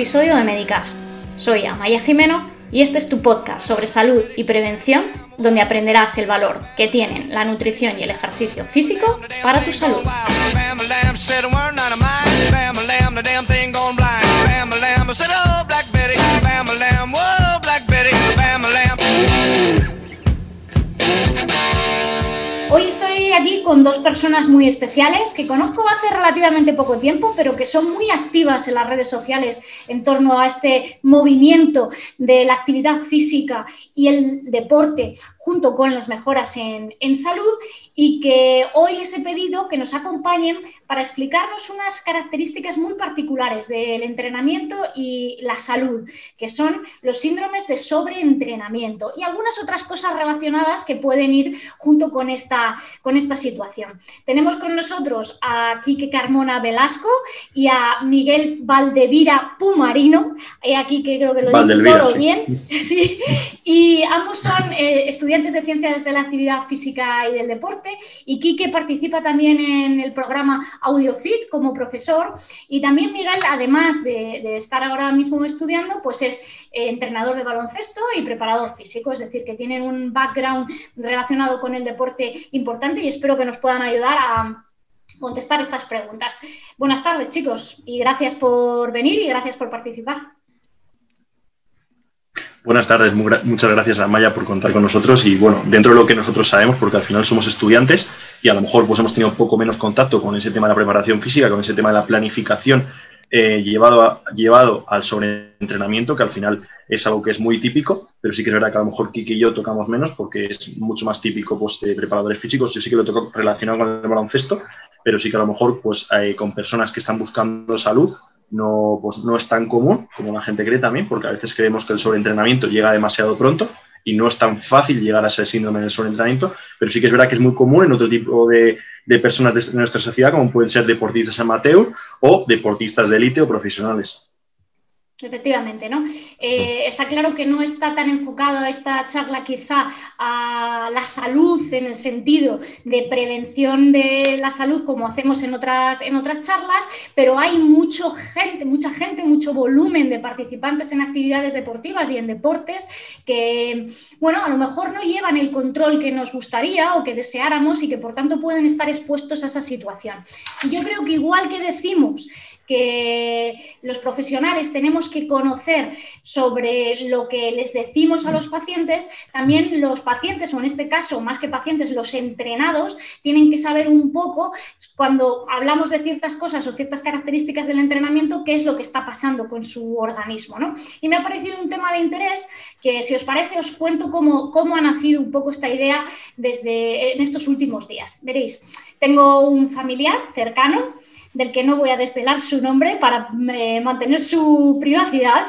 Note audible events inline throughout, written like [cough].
episodio de Medicast. Soy Amaya Jimeno y este es tu podcast sobre salud y prevención donde aprenderás el valor que tienen la nutrición y el ejercicio físico para tu salud. Con dos personas muy especiales que conozco hace relativamente poco tiempo, pero que son muy activas en las redes sociales en torno a este movimiento de la actividad física y el deporte junto con las mejoras en, salud y que hoy les he pedido que nos acompañen para explicarnos unas características muy particulares del entrenamiento y la salud, que son los síndromes de sobreentrenamiento y algunas otras cosas relacionadas que pueden ir junto con esta, con esta situación. Tenemos con nosotros a Quique Carmona Velasco y a Miguel Valdevira Pumarino, aquí que creo que lo digo todo bien, [laughs] sí. y ambos son eh, estudiantes estudiantes de ciencias de la actividad física y del deporte y Quique participa también en el programa AudioFit como profesor y también Miguel, además de, estar ahora mismo estudiando, pues es eh, entrenador de baloncesto y preparador físico, es decir, que tienen un background relacionado con el deporte importante y espero que nos puedan ayudar a contestar estas preguntas. Buenas tardes, chicos, y gracias por venir y gracias por participar. Buenas tardes, muchas gracias a Maya por contar con nosotros y bueno, dentro de lo que nosotros sabemos, porque al final somos estudiantes y a lo mejor pues hemos tenido poco menos contacto con ese tema de la preparación física, con ese tema de la planificación eh, llevado, llevado al sobreentrenamiento, que al final es algo que es muy típico, pero sí que es verdad que a lo mejor Kiki y yo tocamos menos porque es mucho más típico pues, de preparadores físicos. Yo sí que lo toco relacionado con el baloncesto, pero sí que a lo mejor pues, con personas que están buscando salud no, pues no es tan común como la gente cree también, porque a veces creemos que el sobreentrenamiento llega demasiado pronto y no es tan fácil llegar a ese síndrome del sobreentrenamiento, pero sí que es verdad que es muy común en otro tipo de, de personas de nuestra sociedad, como pueden ser deportistas amateur o deportistas de élite o profesionales. Efectivamente, ¿no? Eh, está claro que no está tan enfocado esta charla quizá a la salud en el sentido de prevención de la salud como hacemos en otras, en otras charlas, pero hay mucho gente, mucha gente, mucho volumen de participantes en actividades deportivas y en deportes que, bueno, a lo mejor no llevan el control que nos gustaría o que deseáramos y que por tanto pueden estar expuestos a esa situación. Yo creo que igual que decimos que los profesionales tenemos que conocer sobre lo que les decimos a los pacientes, también los pacientes, o en este caso, más que pacientes, los entrenados, tienen que saber un poco, cuando hablamos de ciertas cosas o ciertas características del entrenamiento, qué es lo que está pasando con su organismo. Y me ha parecido un tema de interés que, si os parece, os cuento cómo, cómo ha nacido un poco esta idea desde en estos últimos días. Veréis, tengo un familiar cercano del que no voy a desvelar su nombre para eh, mantener su privacidad,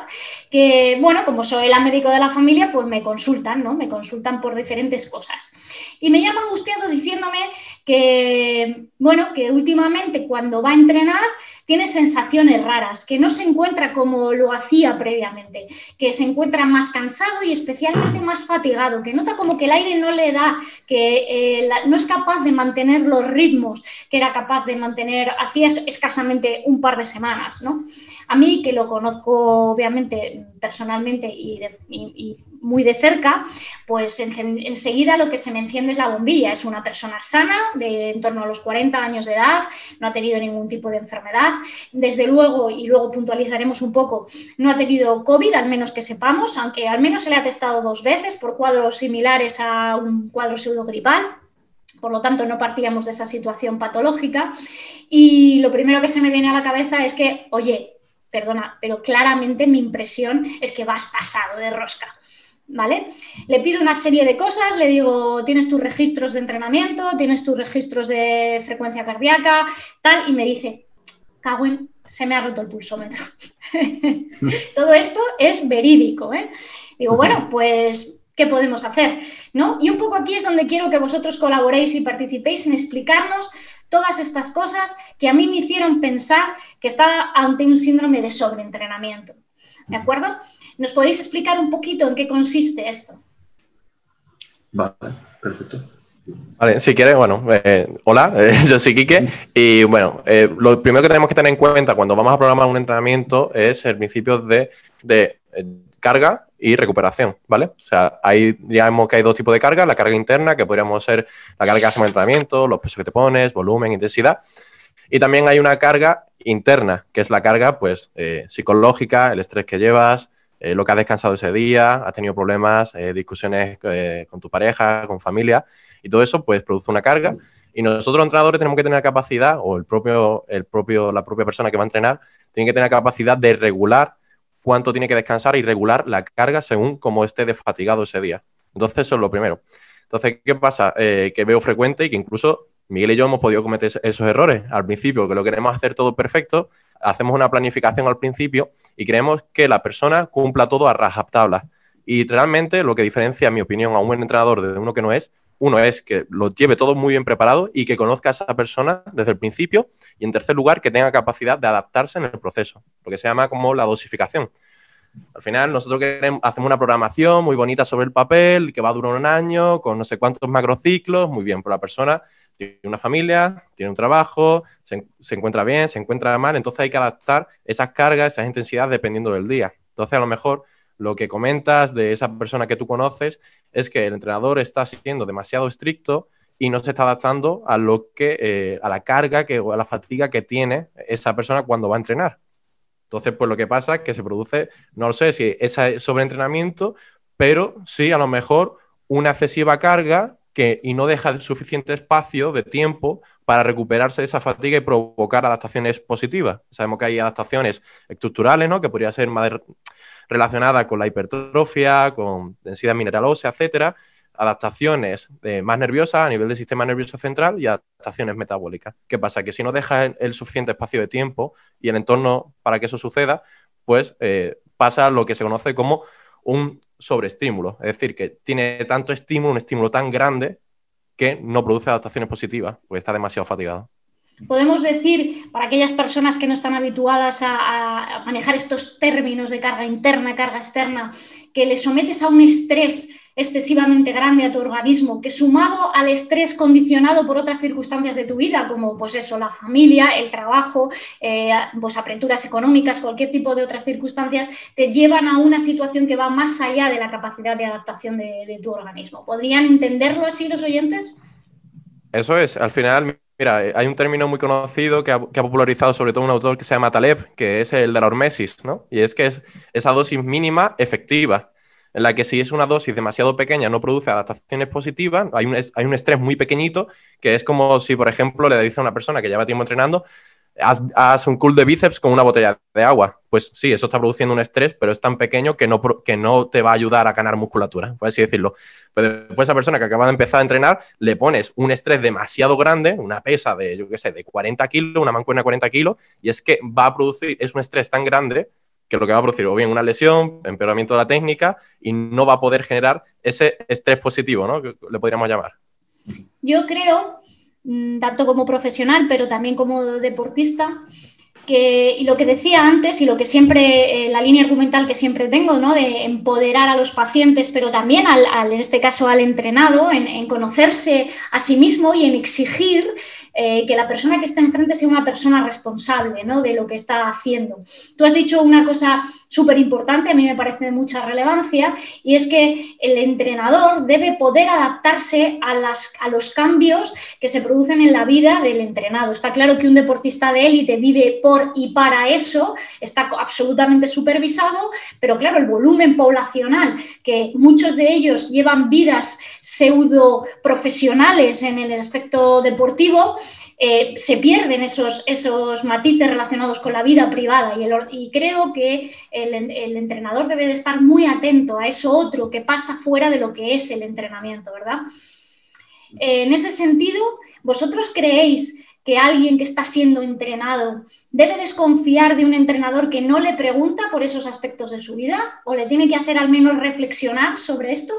que, bueno, como soy la médico de la familia, pues me consultan, ¿no? Me consultan por diferentes cosas. Y me llama angustiado diciéndome que, bueno, que últimamente cuando va a entrenar tiene sensaciones raras, que no se encuentra como lo hacía previamente, que se encuentra más cansado y especialmente más fatigado, que nota como que el aire no le da, que eh, no es capaz de mantener los ritmos que era capaz de mantener hacía escasamente un par de semanas, ¿no? A mí, que lo conozco obviamente personalmente y, muy de cerca, pues enseguida lo que se me enciende es la bombilla. Es una persona sana, de en torno a los 40 años de edad, no ha tenido ningún tipo de enfermedad. Desde luego, y luego puntualizaremos un poco, no ha tenido COVID, al menos que sepamos, aunque al menos se le ha testado dos veces por cuadros similares a un cuadro pseudogripal. Por lo tanto, no partíamos de esa situación patológica. Y lo primero que se me viene a la cabeza es que, oye, perdona, pero claramente mi impresión es que vas pasado de rosca. ¿Vale? Le pido una serie de cosas, le digo, tienes tus registros de entrenamiento, tienes tus registros de frecuencia cardíaca, tal, y me dice, Cagüen, se me ha roto el pulsómetro. [laughs] [laughs] Todo esto es verídico, ¿eh? Digo, bueno, pues, ¿qué podemos hacer? ¿No? Y un poco aquí es donde quiero que vosotros colaboréis y participéis en explicarnos todas estas cosas que a mí me hicieron pensar que estaba ante un síndrome de sobreentrenamiento. ¿De acuerdo? ¿Nos podéis explicar un poquito en qué consiste esto? Vale, perfecto. Vale, si quieres, bueno, eh, hola, [laughs] yo soy Quique y bueno, eh, lo primero que tenemos que tener en cuenta cuando vamos a programar un entrenamiento es el principio de, de carga y recuperación, ¿vale? O sea, ahí ya vemos que hay dos tipos de carga, la carga interna, que podríamos ser la carga que hacemos en entrenamiento, los pesos que te pones, volumen, intensidad, y también hay una carga interna, que es la carga, pues, eh, psicológica, el estrés que llevas, eh, lo que has descansado ese día, has tenido problemas, eh, discusiones con tu pareja, con familia, y todo eso, pues, produce una carga. Y nosotros, entrenadores, tenemos que tener capacidad, o el propio, el propio, la propia persona que va a entrenar, tiene que tener capacidad de regular cuánto tiene que descansar y regular la carga según cómo esté desfatigado ese día. Entonces, eso es lo primero. Entonces, ¿qué pasa? Eh, que veo frecuente y que incluso Miguel y yo hemos podido cometer esos errores al principio, que lo queremos hacer todo perfecto, hacemos una planificación al principio y creemos que la persona cumpla todo a rajatabla. Y realmente lo que diferencia, en mi opinión, a un buen entrenador de uno que no es, uno es que lo lleve todo muy bien preparado y que conozca a esa persona desde el principio. Y en tercer lugar, que tenga capacidad de adaptarse en el proceso, lo que se llama como la dosificación. Al final, nosotros queremos, hacemos una programación muy bonita sobre el papel, que va a durar un año, con no sé cuántos macrociclos, muy bien, pero la persona tiene una familia, tiene un trabajo, se, se, encuentra bien, se encuentra mal, entonces hay que adaptar esas cargas, esas intensidades dependiendo del día. Entonces, a lo mejor lo que comentas de esa persona que tú conoces es que el entrenador está siendo demasiado estricto y no se está adaptando a lo que eh, a la carga que, o a la fatiga que tiene esa persona cuando va a entrenar. Entonces, pues lo que pasa es que se produce, no lo sé si es sobreentrenamiento, pero sí a lo mejor una excesiva carga que, y no deja suficiente espacio de tiempo para recuperarse de esa fatiga y provocar adaptaciones positivas. Sabemos que hay adaptaciones estructurales, ¿no? Que podría ser más relacionada con la hipertrofia, con densidad mineral ósea, etcétera, adaptaciones eh, más nerviosas a nivel del sistema nervioso central y adaptaciones metabólicas. ¿Qué pasa? Que si no deja el, suficiente espacio de tiempo y el entorno para que eso suceda, pues eh, pasa lo que se conoce como un sobreestímulo. Es decir, que tiene tanto estímulo, un estímulo tan grande que no produce adaptaciones positivas, porque está demasiado fatigado. Podemos decir, para aquellas personas que no están habituadas a, manejar estos términos de carga interna, carga externa, que le sometes a un estrés excesivamente grande a tu organismo, que sumado al estrés condicionado por otras circunstancias de tu vida, como pues eso, la familia, el trabajo, eh, pues apreturas económicas, cualquier tipo de otras circunstancias, te llevan a una situación que va más allá de la capacidad de adaptación de tu organismo. ¿Podrían entenderlo así los oyentes? Eso es, al final Mira, eh, hay un término muy conocido que ha, popularizado sobre todo un autor que se llama Taleb, que es el de la hormesis, ¿no? Y es que es esa dosis mínima efectiva, en la que si es una dosis demasiado pequeña no produce adaptaciones positivas, hay un, hay un estrés muy pequeñito, que es como si, por ejemplo, le dice a una persona que lleva tiempo entrenando, haz, un cool de bíceps con una botella de agua. Pues sí, eso está produciendo un estrés, pero es tan pequeño que no, que no te va a ayudar a ganar musculatura, por así decirlo. Pero después esa persona que acaba de empezar a entrenar, le pones un estrés demasiado grande, una pesa de, yo qué sé, de 40 kilos, una mancuerna de 40 kilos, y es que va a producir, es un estrés tan grande que lo que va a producir o bien una lesión, empeoramiento de la técnica, y no va a poder generar ese estrés positivo, ¿no? Que le podríamos llamar. Yo creo tanto como profesional, pero también como deportista. Que, y lo que decía antes y lo que siempre, eh, la línea argumental que siempre tengo, ¿no? de empoderar a los pacientes, pero también al, en este caso al entrenado, en, en, conocerse a sí mismo y en exigir eh, que la persona que está enfrente sea una persona responsable ¿no? de lo que está haciendo. Tú has dicho una cosa súper importante, a mí me parece de mucha relevancia, y es que el entrenador debe poder adaptarse a, a los cambios que se producen en la vida del entrenado. Está claro que un deportista de élite vive por y para eso, está absolutamente supervisado, pero claro, el volumen poblacional, que muchos de ellos llevan vidas pseudo profesionales en el aspecto deportivo, eh, se pierden esos, esos matices relacionados con la vida privada y, y creo que el, entrenador debe de estar muy atento a eso otro que pasa fuera de lo que es el entrenamiento, ¿verdad? Eh, en ese sentido, ¿vosotros creéis que alguien que está siendo entrenado debe desconfiar de un entrenador que no le pregunta por esos aspectos de su vida o le tiene que hacer al menos reflexionar sobre esto?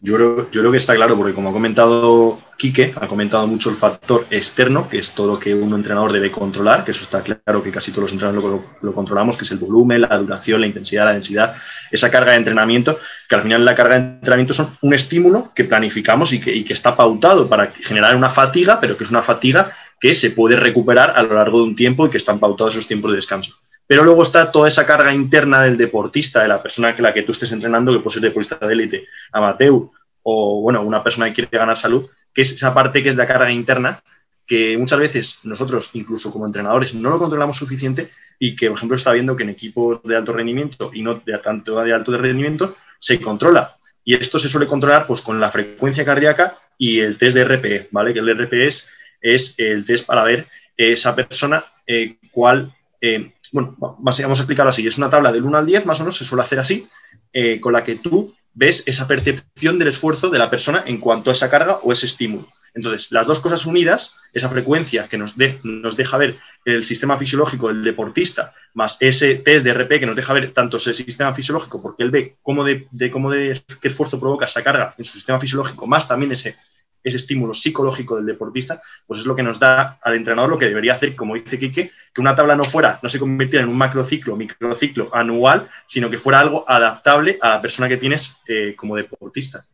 Yo creo, yo creo que está claro, porque como ha comentado Quique, ha comentado mucho el factor externo, que es todo lo que un entrenador debe controlar, que eso está claro que casi todos los entrenadores lo, controlamos, que es el volumen, la duración, la intensidad, la densidad, esa carga de entrenamiento, que al final la carga de entrenamiento son un estímulo que planificamos y que, y que está pautado para generar una fatiga, pero que es una fatiga que se puede recuperar a lo largo de un tiempo y que están pautados esos tiempos de descanso. Pero luego está toda esa carga interna del deportista, de la persona que la que tú estés entrenando, que puede ser deportista de élite, amateur, o bueno, una persona que quiere ganar salud, que es esa parte que es la carga interna, que muchas veces nosotros, incluso como entrenadores, no lo controlamos suficiente y que, por ejemplo, está viendo que en equipos de alto rendimiento y no de tanto de alto rendimiento se controla. Y esto se suele controlar pues, con la frecuencia cardíaca y el test de RPE, ¿vale? Que el RPE es, es el test para ver esa persona eh, cuál eh, bueno, vamos a explicarlo así, es una tabla del 1 al 10, más o menos, se suele hacer así, eh, con la que tú ves esa percepción del esfuerzo de la persona en cuanto a esa carga o ese estímulo. Entonces, las dos cosas unidas, esa frecuencia que nos, nos deja ver el sistema fisiológico del deportista, más ese test de RP que nos deja ver tanto ese sistema fisiológico, porque él ve de, de cómo de qué esfuerzo provoca esa carga en su sistema fisiológico, más también ese ese estímulo psicológico del deportista, pues es lo que nos da al entrenador lo que debería hacer, como dice Quique, que una tabla no fuera, no se convirtiera en un macrociclo, microciclo anual, sino que fuera algo adaptable a la persona que tienes eh, como deportista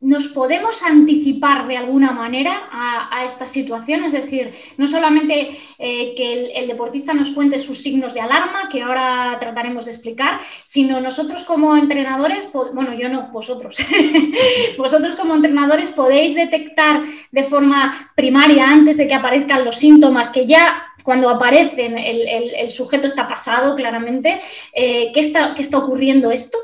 nos podemos anticipar de alguna manera a, esta situación, es decir, no solamente eh, que el, deportista nos cuente sus signos de alarma, que ahora trataremos de explicar, sino nosotros como entrenadores, bueno, yo no, vosotros, [laughs] vosotros como entrenadores podéis detectar de forma primaria, antes de que aparezcan los síntomas, que ya cuando aparecen el, sujeto está pasado claramente, eh, ¿qué, está, ¿qué está ocurriendo esto?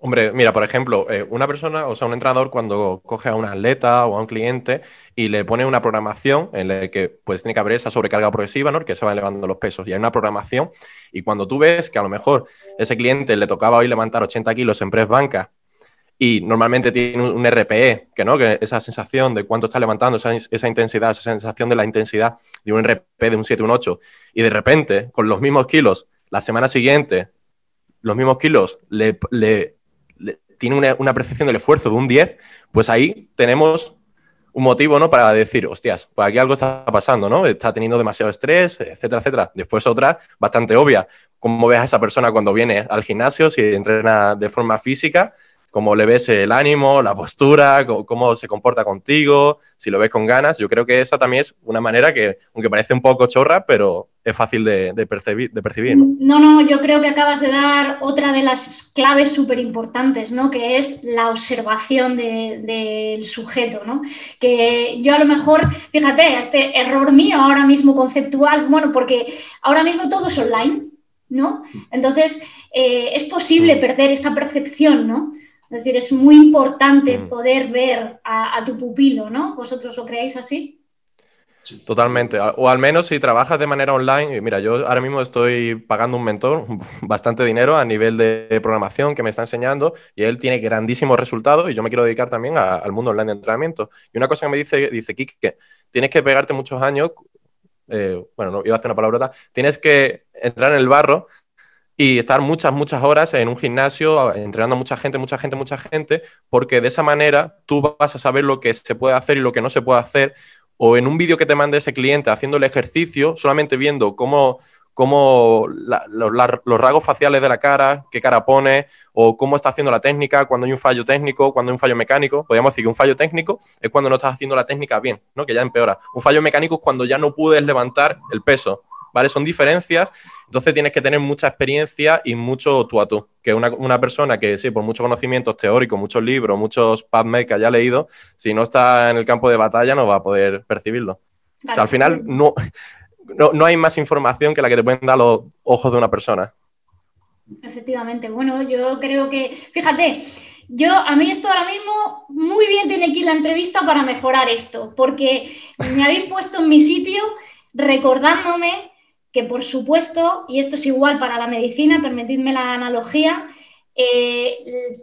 Hombre, mira, por ejemplo, eh, una persona, o sea, un entrenador cuando coge a un atleta o a un cliente y le pone una programación en la que pues tiene que haber esa sobrecarga progresiva, ¿no? Que se va elevando los pesos. Y hay una programación y cuando tú ves que a lo mejor ese cliente le tocaba hoy levantar 80 kilos en press banca y normalmente tiene un, RPE, que no, que esa sensación de cuánto está levantando, esa, intensidad, esa sensación de la intensidad de un RPE de un 7, un 8, y de repente, con los mismos kilos, la semana siguiente, los mismos kilos le, le tiene una, percepción del esfuerzo de un 10, pues ahí tenemos un motivo, ¿no? Para decir, hostias, pues aquí algo está pasando, ¿no? Está teniendo demasiado estrés, etcétera, etcétera. Después otra bastante obvia. ¿Cómo ves a esa persona cuando viene al gimnasio, si entrena de forma física? Cómo le ves el ánimo, la postura, cómo, se comporta contigo, si lo ves con ganas. Yo creo que esa también es una manera que, aunque parece un poco chorra, pero es fácil de, percibir. De percibir ¿no? ¿no? yo creo que acabas de dar otra de las claves súper importantes, ¿no? que es la observación del sujeto. ¿no? Que yo a lo mejor, fíjate, este error mío ahora mismo conceptual, bueno, porque ahora mismo todo es online. ¿no? Entonces, eh, es posible mm. perder esa percepción, ¿no? Es decir, es muy importante mm. poder ver a, tu pupilo, ¿no? ¿Vosotros lo creéis así? Totalmente. O al menos si trabajas de manera online, mira, yo ahora mismo estoy pagando un mentor [laughs] bastante dinero a nivel de programación que me está enseñando y él tiene grandísimos resultados y yo me quiero dedicar también al mundo online de entrenamiento. Y una cosa que me dice, dice Kike, tienes que pegarte muchos años, eh, bueno, no iba a hacer una palabrota, tienes que entrar en el barro y estar muchas, muchas horas en un gimnasio entrenando a mucha gente, mucha gente, mucha gente, porque de esa manera tú vas a saber lo que se puede hacer y lo que no se puede hacer, o en un vídeo que te mande ese cliente haciendo el ejercicio, solamente viendo cómo, cómo los, los, rasgos faciales de la cara, qué cara pone, o cómo está haciendo la técnica, cuando hay un fallo técnico, cuando hay un fallo mecánico. Podríamos decir que un fallo técnico es cuando no estás haciendo la técnica bien, ¿no? que ya empeora. Un fallo mecánico es cuando ya no puedes levantar el peso. ¿vale? Son diferencias, entonces tienes que tener mucha experiencia y mucho tú a tú, que una, persona que sí, por muchos conocimientos teóricos, muchos libros, muchos PubMed que haya leído, si no está en el campo de batalla no va a poder percibirlo. O sea, al final no, no, hay más información que la que te pueden dar los ojos de una persona. Efectivamente, bueno, yo creo que, fíjate, yo, a mí esto ahora mismo muy bien tiene que ir la entrevista para mejorar esto, porque me habéis puesto en mi sitio recordándome que por supuesto, y esto es igual para la medicina, permitidme la analogía, eh,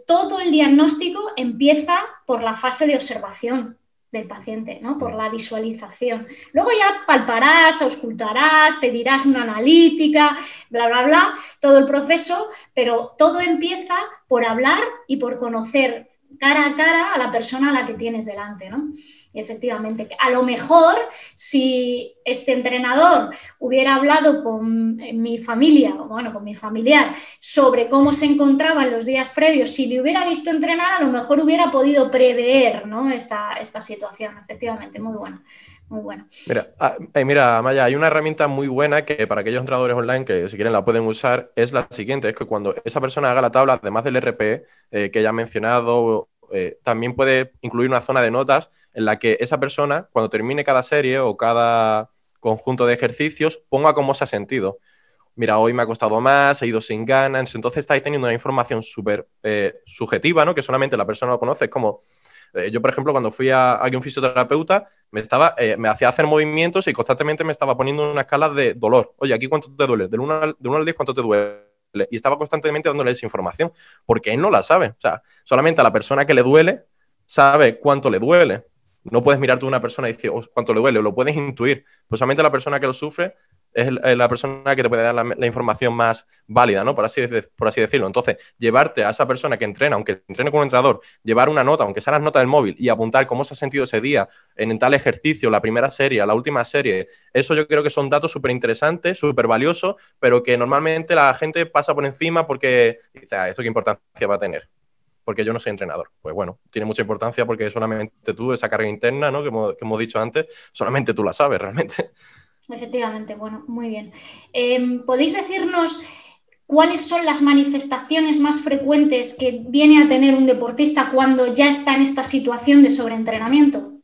todo el diagnóstico empieza por la fase de observación del paciente, ¿no? Por la visualización. Luego ya palparás, auscultarás, pedirás una analítica, bla, bla, bla, todo el proceso, pero todo empieza por hablar y por conocer cara a cara a la persona a la que tienes delante, ¿no? efectivamente, a lo mejor si este entrenador hubiera hablado con mi familia, bueno, con mi familiar, sobre cómo se encontraba en los días previos, si le hubiera visto entrenar, a lo mejor hubiera podido prever ¿no? esta, esta situación, efectivamente, muy bueno. Muy bueno. Mira, ah, eh, mira, Maya, hay una herramienta muy buena que para aquellos entrenadores online que si quieren la pueden usar, es la siguiente, es que cuando esa persona haga la tabla, además del RP eh, que ya ha mencionado eh, también puede incluir una zona de notas en la que esa persona, cuando termine cada serie o cada conjunto de ejercicios, ponga cómo se ha sentido. Mira, hoy me ha costado más, he ido sin ganas, entonces estáis teniendo una información súper subjetiva, ¿no? Que solamente la persona lo conoce. Es como, eh, yo, por ejemplo, cuando fui a, un fisioterapeuta, me, estaba, me hacía hacer movimientos y constantemente me estaba poniendo una escala de dolor. Oye, ¿aquí cuánto te duele? Del 1 al, de 1 al 10, ¿cuánto te duele? y estaba constantemente dándole esa información, porque él no la sabe. O sea, solamente a la persona que le duele sabe cuánto le duele. No puedes mirar tú a una persona y decir oh, cuánto le duele, lo puedes intuir. Pues solamente la persona que lo sufre es la persona que te puede dar la, información más válida, ¿no? Por así, por así decirlo. Entonces, llevarte a esa persona que entrena, aunque entrene con un entrenador, llevar una nota, aunque sean las notas del móvil, y apuntar cómo se ha sentido ese día en tal ejercicio, la primera serie, la última serie, eso yo creo que son datos súper interesantes, súper valiosos, pero que normalmente la gente pasa por encima porque dice, ah, ¿eso qué importancia va a tener? porque yo no soy entrenador. Pues bueno, tiene mucha importancia porque solamente tú, esa carga interna, ¿no? Que hemos, que hemos dicho antes, solamente tú la sabes realmente. Efectivamente, bueno, muy bien. Em, ¿Podéis decirnos cuáles son las manifestaciones más frecuentes que viene a tener un deportista cuando ya está en esta situación de sobreentrenamiento?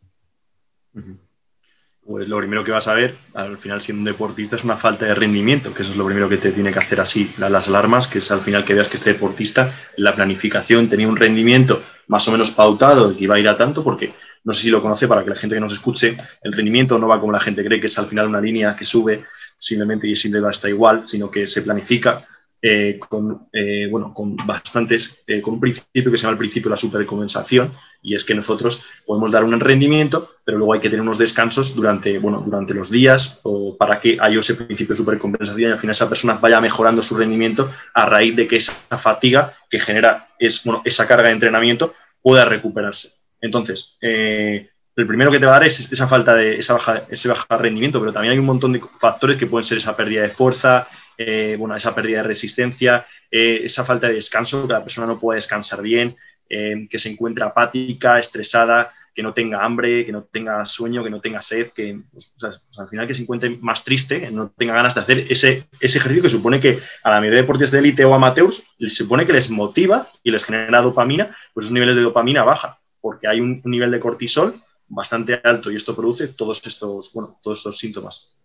Pues lo primero que vas a ver, al final siendo un deportista, es una falta de rendimiento, que eso es lo primero que te tiene que hacer así las alarmas, que es al final que veas que este deportista, la planificación tenía un rendimiento más o menos pautado de que iba a ir a tanto, porque no sé si lo conoce para que la gente que nos escuche, el rendimiento no va como la gente cree, que es al final una línea que sube simplemente y sin duda está igual, sino que se planifica eh, con, eh, bueno, con bastantes, eh, con un principio que se llama el principio de la supercompensación, y es que nosotros podemos dar un rendimiento, pero luego hay que tener unos descansos durante, bueno, durante los días o para que haya ese principio de supercompensación y al final esa persona vaya mejorando su rendimiento a raíz de que esa fatiga que genera es, bueno, esa carga de entrenamiento pueda recuperarse. Entonces, eh, el primero que te va a dar es esa falta de esa baja, ese baja rendimiento, pero también hay un montón de factores que pueden ser esa pérdida de fuerza, eh, bueno, esa pérdida de resistencia, eh, esa falta de descanso, que la persona no puede descansar bien, que se encuentra apática, estresada, que no tenga hambre, que no tenga sueño, que no tenga sed, que pues, al final que se encuentre más triste, que no tenga ganas de hacer ese, ese ejercicio que supone que a la mayoría de deportistas de élite o amateurs se supone que les motiva y les genera dopamina, pues esos niveles de dopamina bajan porque hay un, nivel de cortisol bastante alto y esto produce todos estos, bueno, todos estos síntomas.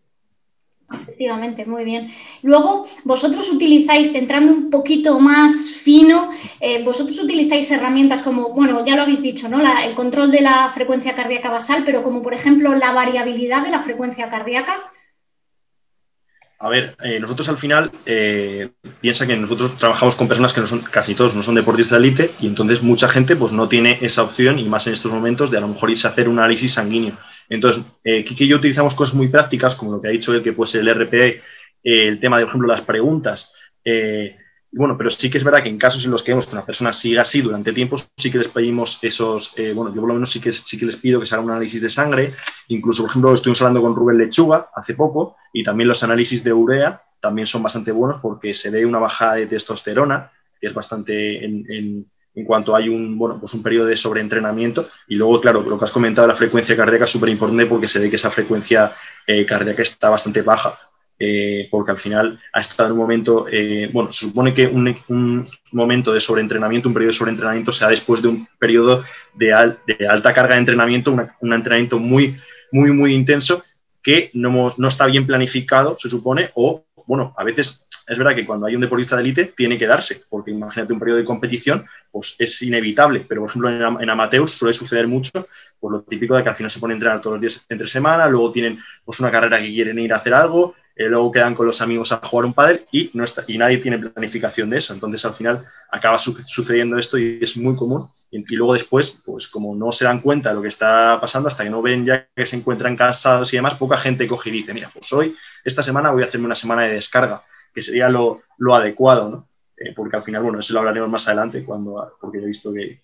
Efectivamente, muy bien. Luego, vosotros utilizáis, entrando un poquito más fino, eh, vosotros utilizáis herramientas como, bueno, ya lo habéis dicho, ¿no? el control de la frecuencia cardíaca basal, pero como por ejemplo la variabilidad de la frecuencia cardíaca. A ver, eh, nosotros al final, eh, piensa que nosotros trabajamos con personas que no son, casi todos no son deportistas de élite y entonces mucha gente pues no tiene esa opción y más en estos momentos de a lo mejor irse a hacer un análisis sanguíneo. Entonces, eh, Kiki y yo utilizamos cosas muy prácticas como lo que ha dicho él, que puede ser el RPE, eh, el tema de, por ejemplo, las preguntas. Bueno, pero sí que es verdad que en casos en los que vemos que una persona sigue así durante tiempo, sí que les pedimos esos, bueno, yo por lo menos sí que, sí que les pido que se haga un análisis de sangre. Incluso, por ejemplo, estuvimos hablando con Rubén Lechuga hace poco y también los análisis de urea también son bastante buenos porque se ve una bajada de testosterona, que es bastante en, cuanto hay un, bueno, pues un periodo de sobreentrenamiento. Y luego, claro, lo que has comentado, la frecuencia cardíaca es súper importante porque se ve que esa frecuencia eh, cardíaca está bastante baja. Eh, porque al final ha estado en un momento, eh, bueno, se supone que un, momento de sobreentrenamiento, un periodo de sobreentrenamiento sea después de un periodo de, de alta carga de entrenamiento, un entrenamiento muy, muy, muy intenso que no, no está bien planificado, se supone, o bueno, a veces es verdad que cuando hay un deportista de élite tiene que darse, porque imagínate un periodo de competición, pues es inevitable, pero por ejemplo en, en amateurs suele suceder mucho, pues lo típico de que al final se ponen a entrenar todos los días entre semana, luego tienen pues una carrera que quieren ir a hacer algo, eh, luego quedan con los amigos a jugar un pádel y, no está, y nadie tiene planificación de eso. Entonces, al final, acaba sucediendo esto y es muy común. Y, luego después, pues como no se dan cuenta de lo que está pasando, hasta que no ven ya que se encuentran cansados y demás, poca gente coge y dice, mira, pues hoy, esta semana voy a hacerme una semana de descarga, que sería lo, lo adecuado, ¿no? Eh, porque al final, bueno, eso lo hablaremos más adelante, cuando, porque he visto que,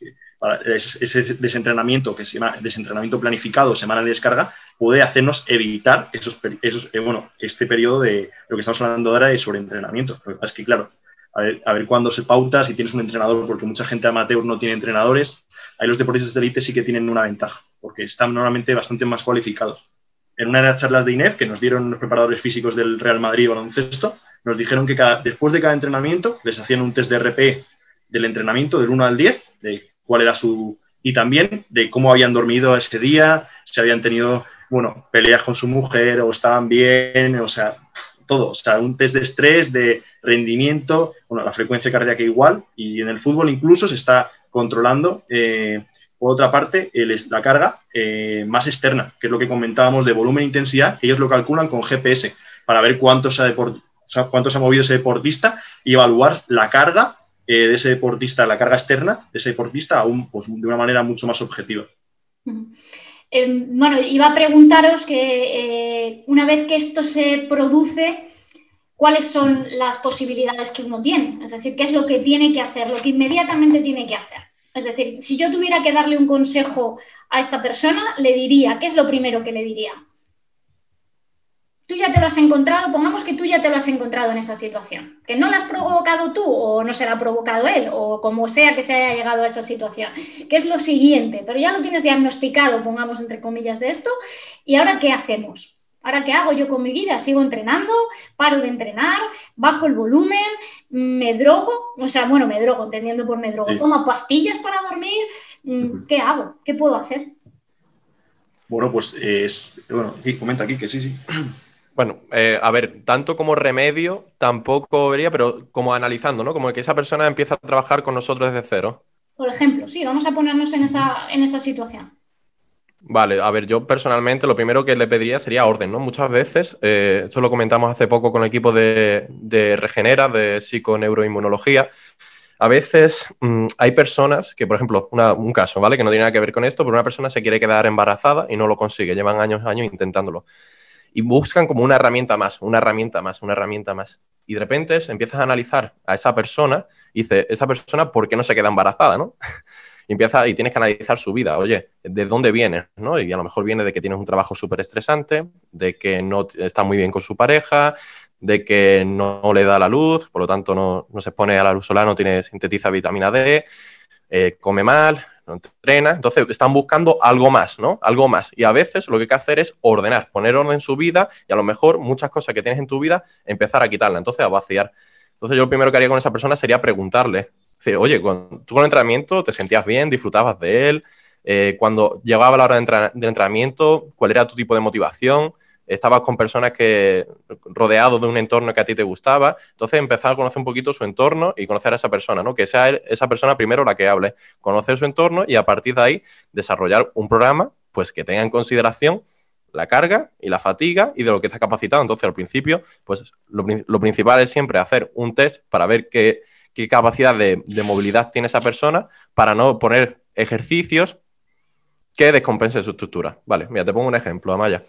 ese desentrenamiento, que se llama desentrenamiento planificado, semana de descarga, puede hacernos evitar esos, esos eh, bueno, este periodo de lo que estamos hablando ahora de sobreentrenamiento. Lo es que, claro, a ver, a ver cuándo se pauta, si tienes un entrenador, porque mucha gente amateur no tiene entrenadores, ahí los deportistas de élite sí que tienen una ventaja, porque están normalmente bastante más cualificados. En una de las charlas de INEF que nos dieron los preparadores físicos del Real Madrid baloncesto, nos dijeron que cada, después de cada entrenamiento les hacían un test de RP del entrenamiento del 1 al 10, de cuál era su... y también de cómo habían dormido ese día, si habían tenido, bueno, peleas con su mujer o estaban bien, o sea, todo, o sea, un test de estrés, de rendimiento, bueno, la frecuencia cardíaca igual, y en el fútbol incluso se está controlando, eh, por otra parte, la carga eh, más externa, que es lo que comentábamos de volumen e intensidad, ellos lo calculan con GPS para ver cuánto se ha, cuánto se ha movido ese deportista y evaluar la carga de ese deportista, la carga externa de ese deportista, aún pues, de una manera mucho más objetiva. Em, bueno, iba a preguntaros que eh, una vez que esto se produce, ¿cuáles son las posibilidades que uno tiene? Es decir, ¿qué es lo que tiene que hacer, lo que inmediatamente tiene que hacer? Es decir, si yo tuviera que darle un consejo a esta persona, le diría, ¿qué es lo primero que le diría? Tú ya te lo has encontrado, pongamos que tú ya te lo has encontrado en esa situación, que no la has provocado tú o no se la ha provocado él o como sea que se haya llegado a esa situación, que es lo siguiente, pero ya lo tienes diagnosticado, pongamos entre comillas de esto, y ahora ¿qué hacemos? Ahora, ¿qué hago yo con mi vida? ¿Sigo entrenando? ¿Paro de entrenar? ¿Bajo el volumen? ¿Me drogo? O sea, bueno, me drogo, entendiendo por me drogo. ¿Tomo pastillas para dormir? Mm, ¿Qué hago? ¿Qué puedo hacer? Bueno, pues es. Bueno, comenta aquí que sí, sí. Bueno, eh, a ver, tanto como remedio tampoco vería, pero como analizando, ¿no? Como que esa persona empieza a trabajar con nosotros desde cero. Por ejemplo, sí, vamos a ponernos en esa, en esa situación. Vale, a ver, yo personalmente lo primero que le pediría sería orden, ¿no? Muchas veces, eh, esto lo comentamos hace poco con el equipo de, Regenera, de psiconeuroinmunología, a veces mm, hay personas que, por ejemplo, un caso, ¿vale? Que no tiene nada que ver con esto, pero una persona se quiere quedar embarazada y no lo consigue, llevan años, años intentándolo y buscan como una herramienta más, una herramienta más, una herramienta más. Y de repente empiezas a analizar a esa persona y dices, esa persona, ¿por qué no se queda embarazada? ¿no? [laughs] y, empieza, y tienes que analizar su vida. Oye, ¿de dónde viene? ¿no? Y a lo mejor viene de que tienes un trabajo súper estresante, de que no está muy bien con su pareja, de que no, le da la luz, por lo tanto no, no, se expone a la luz solar, no tiene, sintetiza vitamina D, eh, come mal, no entrena. Entonces están buscando algo más, ¿no? Algo más. Y a veces lo que hay que hacer es ordenar, poner orden en su vida y a lo mejor muchas cosas que tienes en tu vida empezar a quitarla, entonces a vaciar. Entonces yo lo primero que haría con esa persona sería preguntarle, decir, oye, cuando tú con el entrenamiento te sentías bien, disfrutabas de él, eh, cuando llegaba la hora de entrenamiento, cuál era tu tipo de motivación, estabas con personas que rodeados de un entorno que a ti te gustaba, entonces empezar a conocer un poquito su entorno y conocer a esa persona, ¿no? Que sea esa persona primero la que hable, conocer su entorno y a partir de ahí desarrollar un programa pues que tenga en consideración la carga y la fatiga y de lo que está capacitado. Entonces, al principio, pues lo, principal es siempre hacer un test para ver qué, capacidad de, de, movilidad tiene esa persona para no poner ejercicios que descompensen su estructura. Vale, mira, te pongo un ejemplo, Amaya.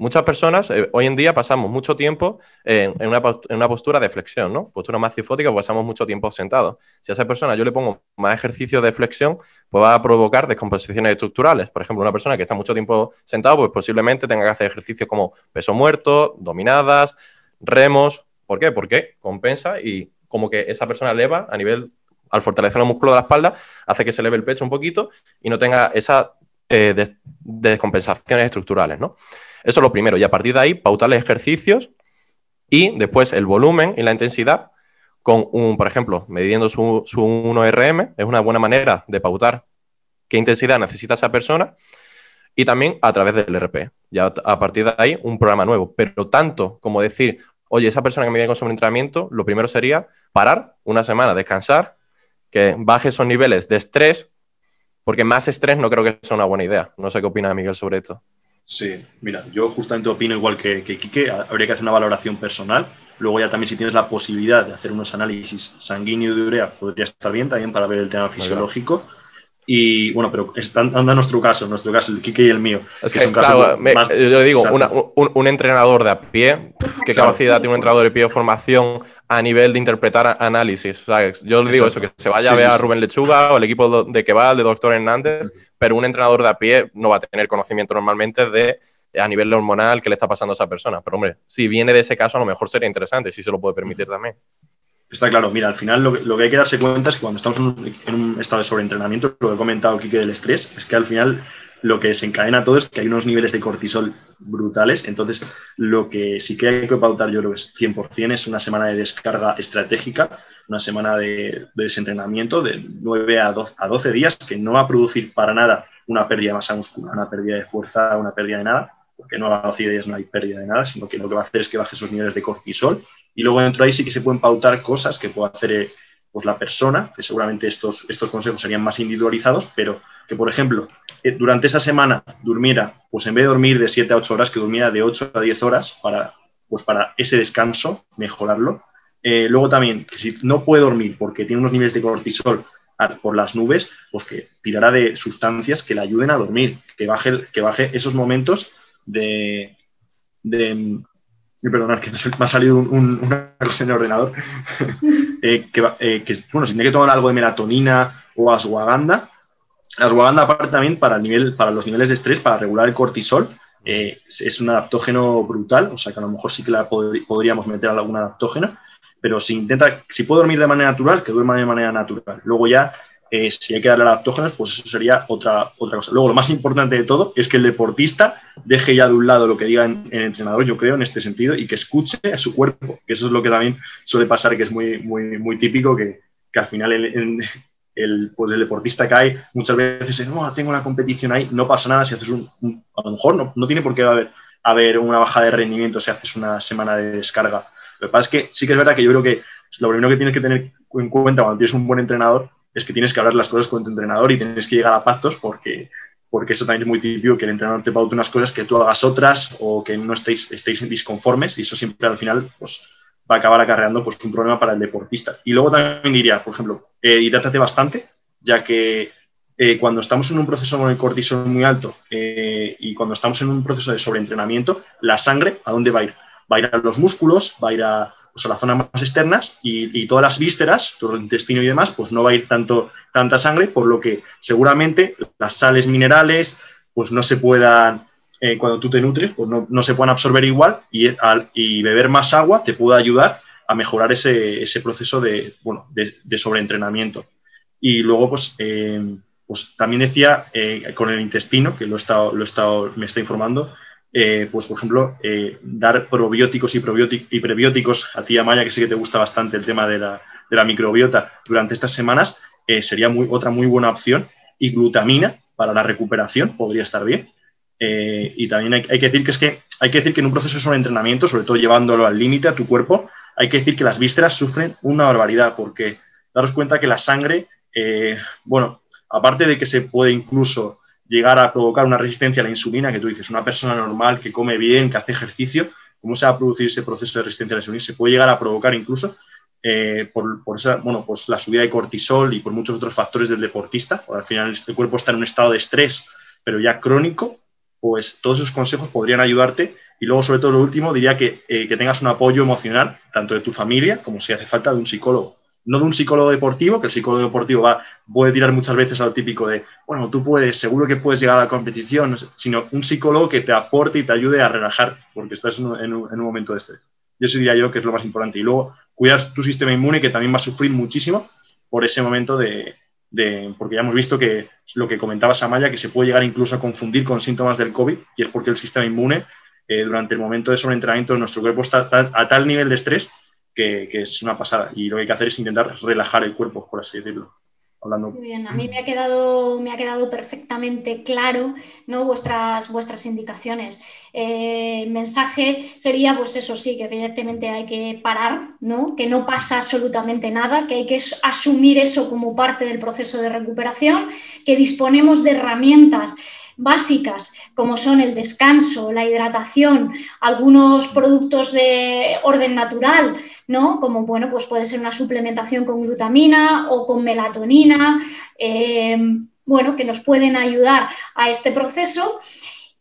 Muchas personas eh, hoy en día pasamos mucho tiempo en, una, postura de flexión, ¿no? Postura más cifótica, pues pasamos mucho tiempo sentados. Si a esa persona yo le pongo más ejercicio de flexión, pues va a provocar descomposiciones estructurales. Por ejemplo, una persona que está mucho tiempo sentado, pues posiblemente tenga que hacer ejercicios como peso muerto, dominadas, remos. ¿Por qué? Porque compensa y como que esa persona eleva a nivel, al fortalecer el músculo de la espalda, hace que se eleve el pecho un poquito y no tenga esas eh, descompensaciones estructurales, ¿no? Eso es lo primero. Y a partir de ahí, pautarle ejercicios y después el volumen y la intensidad con un, por ejemplo, midiendo su, 1RM, es una buena manera de pautar qué intensidad necesita esa persona y también a través del RP. Ya a partir de ahí, un programa nuevo. Pero tanto como decir, oye, esa persona que me viene con su entrenamiento, lo primero sería parar una semana, descansar, que baje esos niveles de estrés, porque más estrés no creo que sea una buena idea. No sé qué opina Miguel sobre esto. Sí, mira, yo justamente opino igual que, que Quique, habría que hacer una valoración personal. Luego ya también si tienes la posibilidad de hacer unos análisis sanguíneo de urea, podría estar bien también para ver el tema fisiológico. Y bueno, pero anda nuestro caso, nuestro caso, el Kike y el mío. Es que, claro, yo digo, un, entrenador de a pie, ¿qué capacidad tiene un entrenador de pie de formación a nivel de interpretar análisis? yo le digo eso, que se vaya a ver a Rubén Lechuga o el equipo de que va, de Doctor Hernández, pero un entrenador de a pie no va a tener conocimiento normalmente de a nivel hormonal qué le está pasando a esa persona. Pero hombre, si viene de ese caso, a lo mejor sería interesante, si se lo puede permitir también. Está claro, mira, al final lo, que hay que darse cuenta es que cuando estamos en un, estado de sobreentrenamiento, lo que he comentado Kike del estrés, es que al final lo que desencadena todo es que hay unos niveles de cortisol brutales. Entonces, lo que sí que hay que pautar, yo creo que es 100%, es una semana de descarga estratégica, una semana de, desentrenamiento de 9 a 12, a 12, días, que no va a producir para nada una pérdida de masa muscular, una pérdida de fuerza, una pérdida de nada, porque no a 12 días no hay pérdida de nada, sino que lo que va a hacer es que baje esos niveles de cortisol y luego dentro de ahí sí que se pueden pautar cosas que puede hacer eh, pues, la persona, que seguramente estos, estos consejos serían más individualizados, pero que, por ejemplo, eh, durante esa semana durmiera, pues en vez de dormir de 7 a 8 horas, que durmiera de 8 a 10 horas para, pues para ese descanso, mejorarlo. Eh, luego también, que si no puede dormir porque tiene unos niveles de cortisol por las nubes, pues que tirará de sustancias que le ayuden a dormir, que baje, que baje esos momentos de, de, perdonad, que me ha salido un, una cosa en el ordenador, [laughs] eh, que, eh, que, bueno, si tiene que tomar algo de melatonina o ashwagandha, la ashwagandha aparte también para, el nivel, para los niveles de estrés, para regular el cortisol, eh, es un adaptógeno brutal, o sea que a lo mejor sí que la podríamos meter a algún adaptógeno, pero si intenta, si puede dormir de manera natural, que duerma de manera natural. Luego ya eh, si hay que darle adaptógenos, pues eso sería otra, otra cosa. Luego, lo más importante de todo es que el deportista deje ya de un lado lo que diga el entrenador, yo creo, en este sentido, y que escuche a su cuerpo, que eso es lo que también suele pasar, que es muy, muy, muy típico, que, que al final el, el, pues el deportista cae muchas veces no, tengo una competición ahí, no pasa nada si haces un, a lo mejor no, no tiene por qué haber, haber una baja de rendimiento si haces una semana de descarga. Lo que pasa es que sí que es verdad que yo creo que lo primero que tienes que tener en cuenta cuando tienes un buen entrenador es que tienes que hablar las cosas con tu entrenador y tienes que llegar a pactos porque, porque eso también es muy típico, que el entrenador te paute unas cosas que tú hagas otras o que no estéis, estéis disconformes y eso siempre al final pues, va a acabar acarreando pues, un problema para el deportista. Y luego también diría, por ejemplo, eh, hidrátate bastante, ya que eh, cuando estamos en un proceso con el cortisol muy alto eh, y cuando estamos en un proceso de sobreentrenamiento, la sangre, ¿a dónde va a ir? Va a ir a los músculos, va a ir a, pues, a las zonas más externas y, todas las vísceras, el intestino y demás, pues no va a ir tanto, tanta sangre, por lo que seguramente las sales minerales pues no se puedan, eh, cuando tú te nutres, pues no, se puedan absorber igual y, beber más agua te puede ayudar a mejorar ese, proceso de, bueno, de, sobreentrenamiento. Y luego, pues, eh, pues también decía eh, con el intestino, que lo he lo he me está informando, eh, pues por ejemplo, eh, dar probióticos y, y, prebióticos a ti, Amaya, que sé que te gusta bastante el tema de la, microbiota durante estas semanas, eh, sería muy, otra muy buena opción. Y glutamina para la recuperación podría estar bien. y también hay, que decir que es que hay que decir que en un proceso de entrenamiento, sobre todo llevándolo al límite a tu cuerpo, hay que decir que las vísceras sufren una barbaridad, porque daros cuenta que la sangre, bueno, aparte de que se puede incluso llegar a provocar una resistencia a la insulina, que tú dices, una persona normal que come bien, que hace ejercicio, ¿cómo se va a producir ese proceso de resistencia a la insulina? Se puede llegar a provocar incluso eh, por, esa, bueno, pues la subida de cortisol y por muchos otros factores del deportista. al final el cuerpo está en un estado de estrés, pero ya crónico, pues todos esos consejos podrían ayudarte. Y luego, sobre todo, lo último, diría que, eh, que tengas un apoyo emocional, tanto de tu familia como si hace falta de un psicólogo no de un psicólogo deportivo, que el psicólogo deportivo va, puede tirar muchas veces al típico de, bueno, tú puedes, seguro que puedes llegar a la competición, sino un psicólogo que te aporte y te ayude a relajar, porque estás en un, momento de estrés. Y eso diría yo que es lo más importante. Y luego, cuidar tu sistema inmune, que también va a sufrir muchísimo por ese momento de, porque ya hemos visto que lo que comentaba Samaya, que se puede llegar incluso a confundir con síntomas del COVID, y es porque el sistema inmune, eh, durante el momento de sobreentrenamiento, nuestro cuerpo está a tal nivel de estrés que, es una pasada. Y lo que hay que hacer es intentar relajar el cuerpo, por así decirlo. Hablando. Muy bien, a mí me ha quedado, me ha quedado perfectamente claro ¿no? vuestras, vuestras indicaciones. Eh, el mensaje sería, pues eso sí, que evidentemente hay que parar, ¿no? que no pasa absolutamente nada, que hay que asumir eso como parte del proceso de recuperación, que disponemos de herramientas básicas, como son el descanso, la hidratación, algunos productos de orden natural, ¿no? Como bueno, pues puede ser una suplementación con glutamina o con melatonina, eh, bueno, que nos pueden ayudar a este proceso.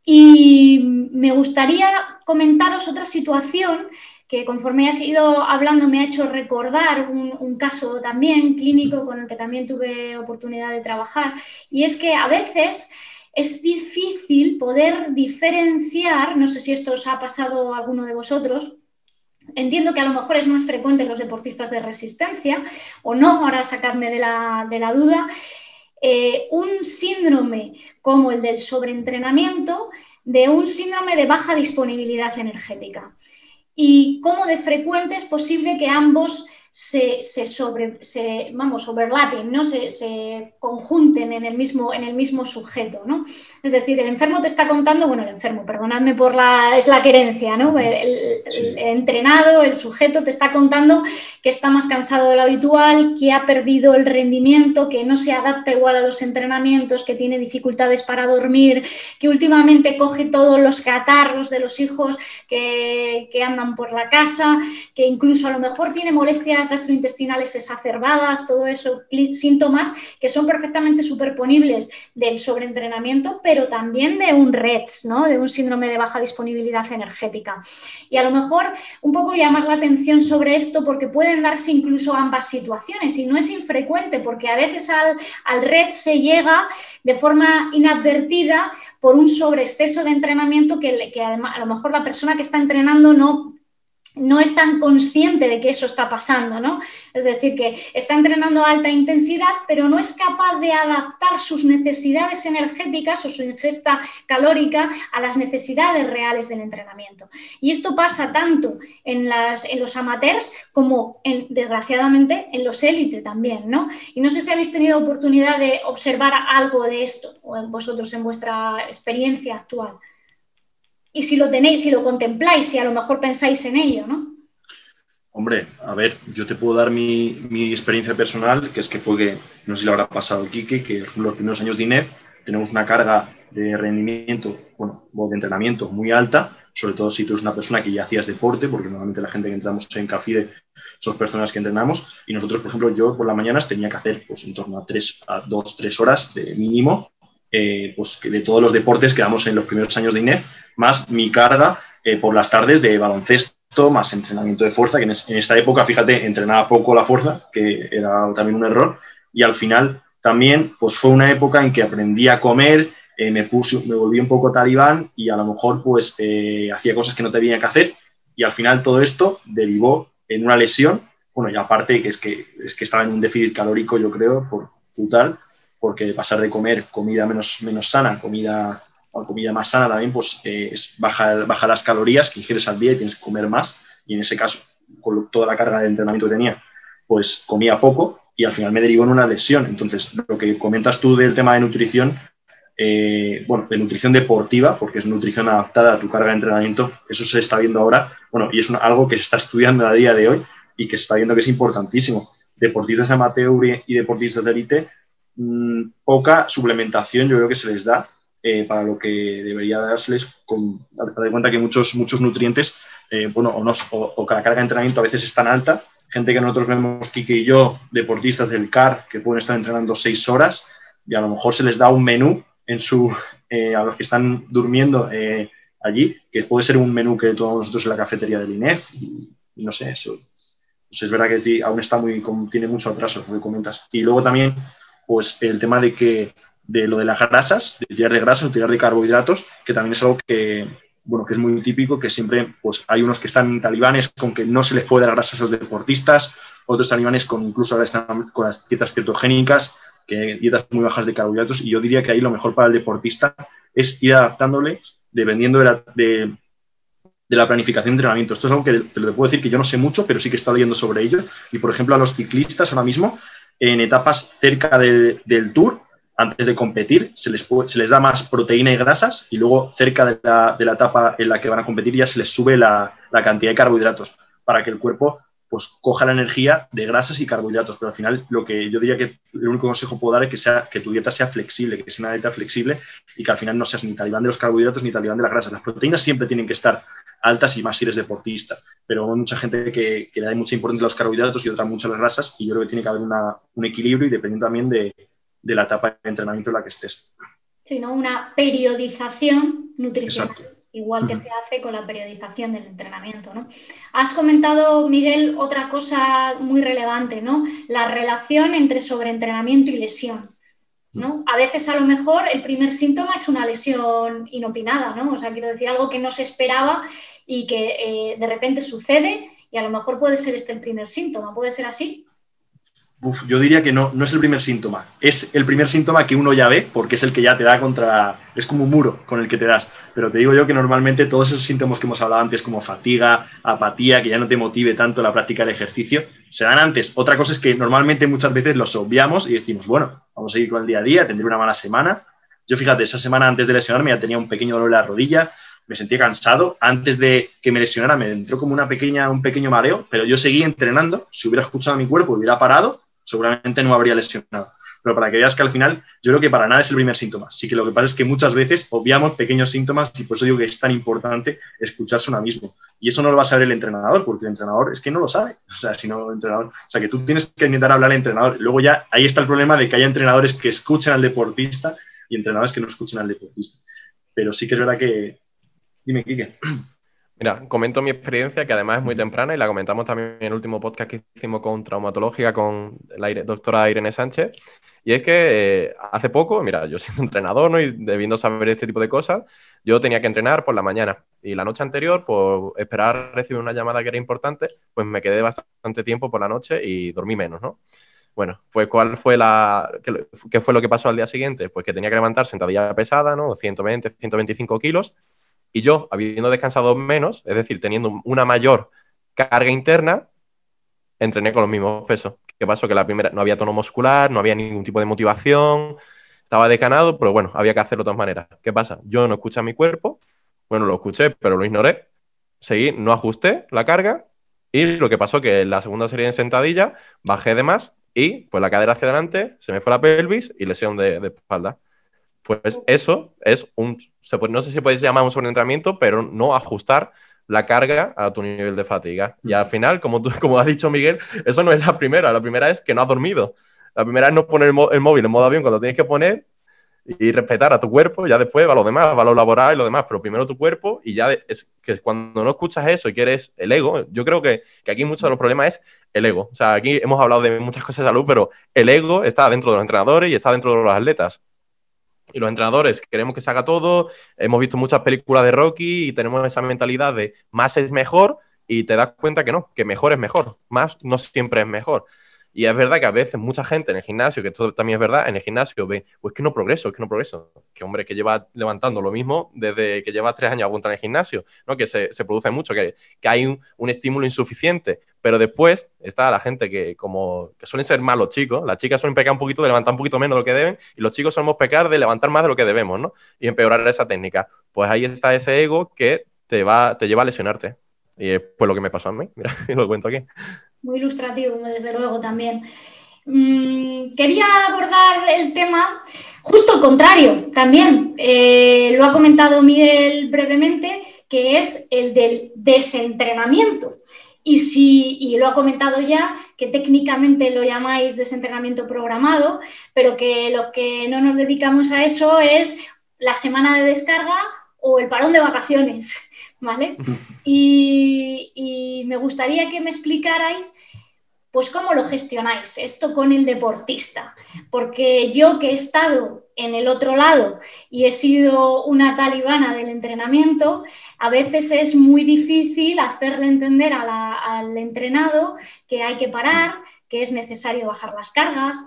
Y me gustaría comentaros otra situación que conforme has ido hablando me ha hecho recordar un, caso también clínico con el que también tuve oportunidad de trabajar, y es que a veces es difícil poder diferenciar, no sé si esto os ha pasado a alguno de vosotros, Entiendo que a lo mejor es más frecuente en los deportistas de resistencia o no, ahora sacadme de la, de la duda. Eh, un síndrome como el del sobreentrenamiento de un síndrome de baja disponibilidad energética y cómo de frecuente es posible que ambos se, sobre, se vamos, overlapping, ¿no? Se, conjunten en el, mismo, en el mismo sujeto. ¿no? Es decir, el enfermo te está contando, bueno, el enfermo, perdonadme por la, es la querencia, ¿no? El, entrenado, el sujeto te está contando que está más cansado de lo habitual, que ha perdido el rendimiento, que no se adapta igual a los entrenamientos, que tiene dificultades para dormir, que últimamente coge todos los catarros de los hijos que, que andan por la casa, que incluso a lo mejor tiene molestias gastrointestinales exacerbadas, todo eso, síntomas que son perfectamente superponibles del sobreentrenamiento, pero también de un REDS, ¿no? de un síndrome de baja disponibilidad energética. Y a lo mejor un poco llamar la atención sobre esto porque pueden darse incluso ambas situaciones y no es infrecuente porque a veces al, al RED se llega de forma inadvertida por un sobreexceso de entrenamiento que, que a lo mejor la persona que está entrenando no no es tan consciente de que eso está pasando, ¿no? Es decir, que está entrenando a alta intensidad, pero no es capaz de adaptar sus necesidades energéticas o su ingesta calórica a las necesidades reales del entrenamiento. Y esto pasa tanto en, los amateurs como, desgraciadamente, en los élites también, ¿no? Y no sé si habéis tenido oportunidad de observar algo de esto o vosotros en vuestra experiencia actual y si lo tenéis, si lo contempláis, si a lo mejor pensáis en ello, ¿no? Hombre, a ver, yo te puedo dar mi, experiencia personal, que es que fue que, no sé si le habrá pasado Quique, que en los primeros años de INEF tenemos una carga de rendimiento, bueno, o de entrenamiento muy alta, sobre todo si tú eres una persona que ya hacías deporte, porque normalmente la gente que entramos en CAFIDE son personas que entrenamos, y nosotros, por ejemplo, yo por las mañanas tenía que hacer pues, en torno a, tres, a dos, tres horas de mínimo eh, pues, de todos los deportes que damos en los primeros años de INEF, más mi carga eh, por las tardes de baloncesto, más entrenamiento de fuerza, que en, esta época, fíjate, entrenaba poco la fuerza, que era también un error, y al final también pues fue una época en que aprendí a comer, eh, me, volví un poco talibán y a lo mejor pues hacía cosas que no tenía que hacer y al final todo esto derivó en una lesión, bueno, y aparte que es que, es que estaba en un déficit calórico, yo creo, por brutal, porque pasar de comer comida menos, menos sana, comida, comida más sana también, pues eh, es baja, baja las calorías que ingieres al día y tienes que comer más. Y en ese caso, con toda la carga de entrenamiento que tenía, pues comía poco y al final me derivó en una lesión. Entonces, lo que comentas tú del tema de nutrición, eh, bueno, de nutrición deportiva, porque es nutrición adaptada a tu carga de entrenamiento, eso se está viendo ahora, bueno, y es algo que se está estudiando a día de hoy y que se está viendo que es importantísimo. Deportistas amateur y deportistas de élite Mm, poca suplementación yo creo que se les da eh, para lo que debería dárseles, con, dar cuenta que muchos, muchos nutrientes, eh, bueno, o, no, o, que la carga de entrenamiento a veces es tan alta, gente que nosotros vemos, Kike y yo, deportistas del CAR, que pueden estar entrenando seis horas, y a lo mejor se les da un menú en su, eh, a los que están durmiendo allí, que puede ser un menú que tomamos nosotros en la cafetería del INEF, y, no sé, eso. Pues es verdad que aún está muy, tiene mucho atraso, como comentas. Y luego también pues el tema de que de lo de las grasas, de tirar de grasas, tirar de carbohidratos, que también es algo que, bueno, que es muy típico, que siempre pues, hay unos que están talibanes con que no se les puede dar grasas a los deportistas, otros talibanes con incluso ahora están con las dietas cetogénicas, que dietas muy bajas de carbohidratos, y yo diría que ahí lo mejor para el deportista es ir adaptándole dependiendo de la, de, la planificación de entrenamiento. Esto es algo que te lo puedo decir que yo no sé mucho, pero sí que he estado leyendo sobre ello. Y, por ejemplo, a los ciclistas ahora mismo en etapas cerca del, tour, antes de competir, se les, da más proteína y grasas y luego cerca de la, etapa en la que van a competir ya se les sube la, cantidad de carbohidratos para que el cuerpo pues coja la energía de grasas y carbohidratos. Pero al final, lo que yo diría que el único consejo que puedo dar es que, sea, que tu dieta sea flexible, que sea una dieta flexible y que al final no seas ni talibán de los carbohidratos ni talibán de las grasas. Las proteínas siempre tienen que estar altas y más si eres deportista. Pero hay mucha gente que, le da mucha importancia a los carbohidratos y otra mucho a las grasas y yo creo que tiene que haber un equilibrio y dependiendo también de, la etapa de entrenamiento en la que estés. Sí, Una periodización nutricional. Igual que se hace con la periodización del entrenamiento. ¿no? Has comentado, Miguel, otra cosa muy relevante, ¿no? La relación entre sobreentrenamiento y lesión. ¿No? A veces a lo mejor el primer síntoma es una lesión inopinada, ¿no? O sea, quiero decir algo que no se esperaba y que eh, de repente sucede y a lo mejor puede ser este el primer síntoma, ¿puede ser así? Yo diría que no, no es el primer síntoma. Es el primer síntoma que uno ya ve porque es el que ya te da contra. Es como un muro con el que te das. Pero te digo yo que normalmente todos esos síntomas que hemos hablado antes, como fatiga, apatía, que ya no te motive tanto la práctica del ejercicio, se dan antes. Otra cosa es que normalmente muchas veces los obviamos y decimos, bueno, vamos a seguir con el día a día, tendré una mala semana. Yo fíjate, esa semana antes de lesionarme ya tenía un pequeño dolor en la rodilla, me sentía cansado. Antes de que me lesionara me entró como una pequeña, un pequeño mareo, pero yo seguí entrenando. Si hubiera escuchado a mi cuerpo, hubiera parado seguramente no habría lesionado. Pero para que veas que al final, yo creo que para nada es el primer síntoma. Sí que lo que pasa es que muchas veces obviamos pequeños síntomas y por eso digo que es tan importante escucharse uno mismo. Y eso no lo va a saber el entrenador, porque el entrenador es que no lo sabe. [laughs] O sea, si no, el entrenador. O sea, que tú tienes que intentar hablar al entrenador. Luego ya ahí está el problema de que haya entrenadores que escuchen al deportista y entrenadores que no escuchen al deportista. Pero sí que es verdad que. Dime, Kike. [clears throat] Mira, comento mi experiencia, que además es muy temprana y la comentamos también en el último podcast que hicimos con traumatología con la doctora Irene Sánchez. Y es que eh, hace poco, mira, yo siendo [laughs] entrenador ¿no? y debiendo saber este tipo de cosas, yo tenía que entrenar por la mañana. Y la noche anterior, por esperar recibir una llamada que era importante, pues me quedé bastante tiempo por la noche y dormí menos, ¿no? Bueno, pues ¿cuál fue la, qué, fue lo que pasó al día siguiente? Pues que tenía que levantar sentadilla pesada, ¿no? 120, 125 kilos y yo, habiendo descansado menos, es decir, teniendo una mayor carga interna, entrené con los mismos pesos. ¿Qué pasó? Que la primera no había tono muscular, no había ningún tipo de motivación, estaba decanado, pero bueno, había que hacerlo de todas maneras. ¿Qué pasa? Yo no escuché a mi cuerpo, bueno, lo escuché, pero lo ignoré, seguí, no ajusté la carga y lo que pasó que en la segunda serie de sentadilla bajé de más y pues la cadera hacia adelante, se me fue la pelvis y lesión de espalda. Pues eso es un, no sé si puedes llamar un sobreentrenamiento, pero no ajustar la carga a tu nivel de fatiga. Y al final, como, tú, [laughs] como ha dicho Miguel, eso no es la primera. La primera es que no has dormido. La primera es no poner el, móvil en modo avión cuando tienes que poner y respetar a tu cuerpo. Ya después va lo demás, va lo laboral y lo demás. Pero primero tu cuerpo y ya es que cuando no escuchas eso y quieres el ego, yo creo que, aquí muchos de los problemas es el ego. O sea, aquí hemos hablado de muchas cosas de salud, pero el ego está dentro de los entrenadores y está dentro de los atletas y los entrenadores queremos que se haga todo. Hemos visto muchas películas de Rocky y tenemos esa mentalidad de más es mejor y te das cuenta que no, que mejor es mejor. Más no siempre es mejor. Y es verdad que a veces mucha gente en el gimnasio, que esto también es verdad, en el gimnasio ve, pues que no progreso, es que no progreso. Que hombre, que lleva levantando lo mismo desde que lleva tres años aguantando en el gimnasio, ¿no? Que se, produce mucho, que, que hay un, estímulo insuficiente. Pero después está la gente que como que suelen ser malos chicos, las chicas suelen pecar un poquito de levantar un poquito menos de lo que deben, y los chicos solemos pecar de levantar más de lo que debemos, ¿no? Y empeorar esa técnica. Pues ahí está ese ego que te, va, te lleva a lesionarte. Y es pues lo que me pasó a mí, mira, [laughs] lo cuento aquí muy ilustrativo, desde luego también. Mm, quería abordar el tema justo al contrario también. Eh, lo ha comentado Miguel brevemente, que es el del desentrenamiento. Y, si, y lo ha comentado ya, que técnicamente lo llamáis desentrenamiento programado, pero que los que no nos dedicamos a eso es la semana de descarga o el parón de vacaciones. ¿Vale? Y, me gustaría que me explicarais pues cómo lo gestionáis esto con el deportista, porque yo que he estado en el otro lado y he sido una talibana del entrenamiento, a veces es muy difícil hacerle entender al entrenado que hay que parar, que es necesario bajar las cargas,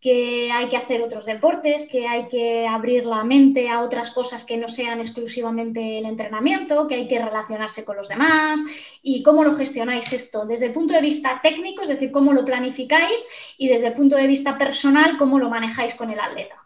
que hay que hacer otros deportes, que hay que abrir la mente a otras cosas que no sean exclusivamente el entrenamiento, que hay que relacionarse con los demás y cómo lo gestionáis esto desde el punto de vista técnico, es decir, cómo lo planificáis y desde el punto de vista personal, cómo lo manejáis con el atleta.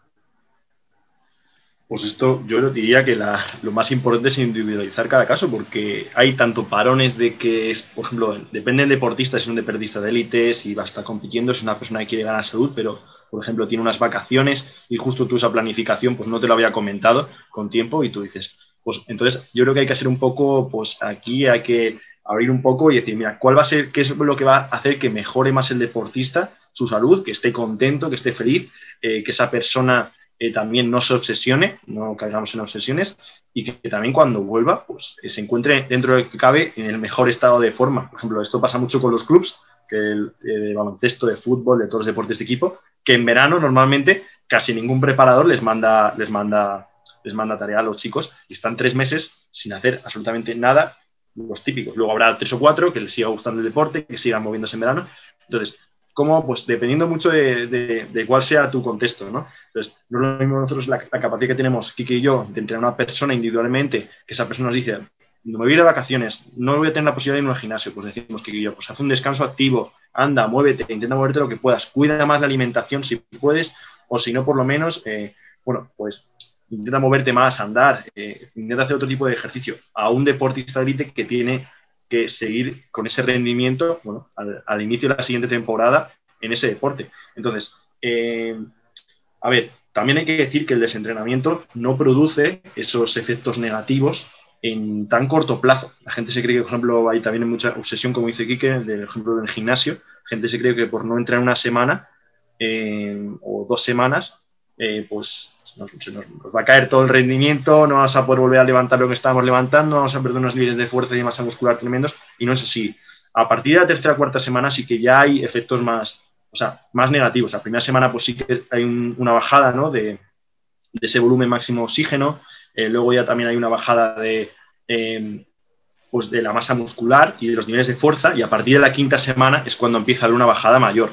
Pues esto yo diría que lo más importante es individualizar cada caso, porque hay tanto parones de que, es, por ejemplo, depende del deportista, si es un deportista de élite, si va a estar compitiendo, si es una persona que quiere ganar salud, pero, por ejemplo, tiene unas vacaciones y justo tú esa planificación, pues no te lo había comentado con tiempo y tú dices, pues entonces yo creo que hay que hacer un poco, pues aquí hay que abrir un poco y decir, mira, ¿cuál va a ser, qué es lo que va a hacer que mejore más el deportista, su salud, que esté contento, que esté feliz, eh, que esa persona eh, también no se obsesione, no caigamos en obsesiones y que, también cuando vuelva pues, se encuentre dentro de lo que cabe en el mejor estado de forma. Por ejemplo, esto pasa mucho con los clubs, el, eh, de baloncesto, de fútbol, de todos los deportes de equipo, que en verano normalmente casi ningún preparador les manda, les manda, les manda tarea a los chicos y están tres meses sin hacer absolutamente nada, los típicos. Luego habrá tres o cuatro que les siga gustando el deporte, que sigan moviéndose en verano. Entonces, cómo, pues dependiendo mucho de, cuál sea tu contexto, ¿no? Entonces, no es lo mismo nosotros la, capacidad que tenemos, Kike y yo, de entrenar a una persona individualmente, que esa persona nos dice, no me voy a ir de vacaciones, no voy a tener la posibilidad de ir a un gimnasio, pues decimos Kike y yo, pues haz un descanso activo, anda, muévete, intenta moverte lo que puedas, cuida más la alimentación si puedes, o si no, por lo menos, eh, bueno, pues intenta moverte más, andar, eh, intenta hacer otro tipo de ejercicio. A un deportista de élite que tiene que seguir con ese rendimiento bueno, al, inicio de la siguiente temporada en ese deporte. Entonces, eh, a ver, también hay que decir que el desentrenamiento no produce esos efectos negativos en tan corto plazo. La gente se cree que, por ejemplo, hay también mucha obsesión, como dice Quique, del ejemplo del gimnasio. La gente se cree que por no entrar una semana eh, o dos semanas, eh, pues nos, va a caer todo el rendimiento, no vas a poder volver a levantar lo que estábamos levantando, vamos a perder unos niveles de fuerza y de masa muscular tremendos, y no es así. A partir de la tercera o cuarta semana sí que ya hay efectos más, o sea, más negativos. La primera semana pues sí que hay una bajada ¿no? de, ese volumen máximo oxígeno, eh, luego ya también hay una bajada de, em, pues de la masa muscular y de los niveles de fuerza, y a partir de la quinta semana es cuando empieza a haber una bajada mayor.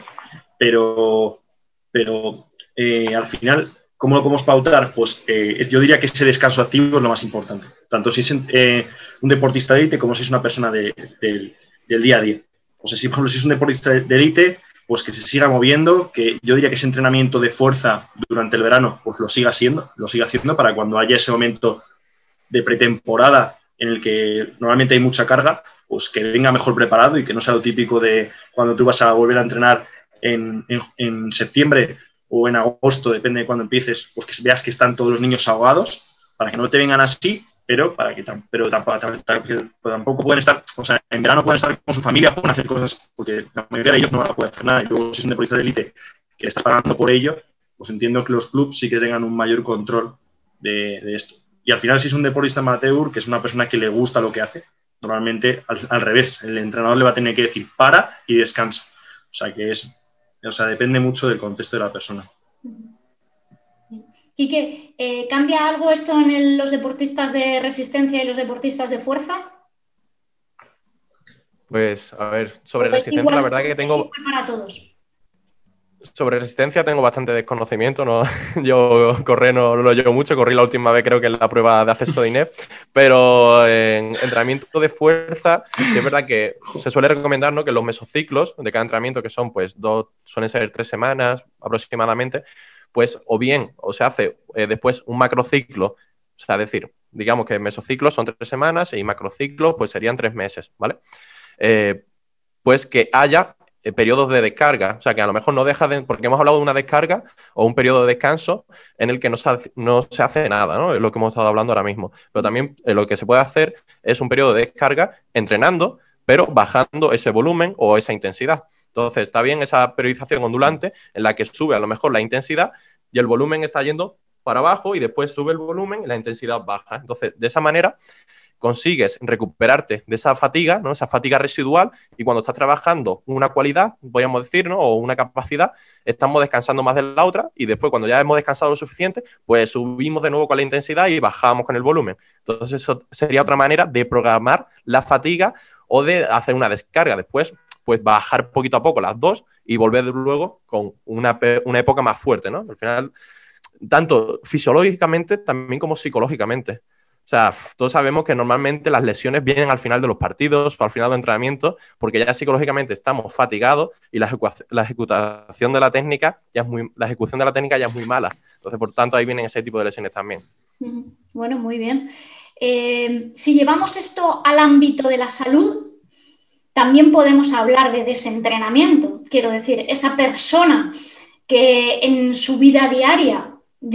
Pero, pero eh, al final ¿Cómo lo podemos pautar? Pues eh, yo diría que ese descanso activo es lo más importante, tanto si es eh, un deportista de élite como si es una persona del día a día. O sea, si, por ejemplo, es un deportista de élite, pues que se siga moviendo, que yo diría que ese entrenamiento de fuerza durante el verano, pues lo siga haciendo, lo siga haciendo para cuando haya ese momento de pretemporada en el que normalmente hay mucha carga, pues que venga mejor preparado y que no sea lo típico de cuando tú vas a volver a entrenar en, en septiembre, o en agosto, depende de cuándo empieces, pues que veas que están todos los niños ahogados, para que no te vengan así, pero para que pero tampoco, tampoco pueden estar, o sea, en verano pueden estar con su familia, pueden hacer cosas, porque la mayoría de ellos no van a poder hacer nada. Y luego, si es un deportista de élite que está pagando por ello, pues entiendo que los clubes sí que tengan un mayor control de, esto. Y al final, si es un deportista amateur, que es una persona que le gusta lo que hace, normalmente al, al revés, el entrenador le va a tener que decir para y descansa. O sea, que es o sea, depende mucho del contexto de la persona. Quique, eh, ¿cambia algo esto en los deportistas de resistencia y los deportistas de fuerza? Pues, a ver, sobre resistencia, la verdad que tengo. Para todos. Sobre resistencia tengo bastante desconocimiento, ¿no? [laughs] yo correr no, lo llevo mucho, corrí la última vez creo que en la prueba de acceso de INEF, pero en entrenamiento de fuerza es verdad que se suele recomendar ¿no? que los mesociclos de cada entrenamiento, que son pues dos, suelen ser tres semanas aproximadamente, pues o bien o se hace eh, después un macrociclo, o sea, decir, digamos que mesociclos son tres semanas y macrociclos pues serían tres meses, ¿vale? Eh, pues que haya eh, periodos de descarga. O sea, que a lo mejor no deja de. Porque hemos hablado de una descarga o un periodo de descanso en el que no se, hace, no se hace nada, ¿no? Es lo que hemos estado hablando ahora mismo. Pero también eh, lo que se puede hacer es un periodo de descarga entrenando, pero bajando ese volumen o esa intensidad. Entonces, está bien esa periodización ondulante en la que sube a lo mejor la intensidad y el volumen está yendo para abajo y después sube el volumen y la intensidad baja. Entonces, de esa manera consigues recuperarte de esa fatiga, ¿no? esa fatiga residual, y cuando estás trabajando una cualidad, podríamos decir, ¿no? o una capacidad, estamos descansando más de la otra, y después cuando ya hemos descansado lo suficiente, pues subimos de nuevo con la intensidad y bajamos con el volumen. Entonces eso sería otra manera de programar la fatiga o de hacer una descarga. Después, pues bajar poquito a poco las dos y volver luego con una, una época más fuerte, ¿no? Al final, tanto fisiológicamente también como psicológicamente. Sea, todos sabemos que normalmente las lesiones vienen al final de los partidos o al final del entrenamiento, porque ya psicológicamente estamos fatigados y la, ejecutación de la técnica ya es muy, la ejecución de la técnica ya es muy mala. Entonces, por tanto, ahí vienen ese tipo de lesiones también. Bueno, muy bien. Eh, si llevamos esto al ámbito de la salud, también podemos hablar de desentrenamiento. Quiero decir, esa persona que en su vida diaria,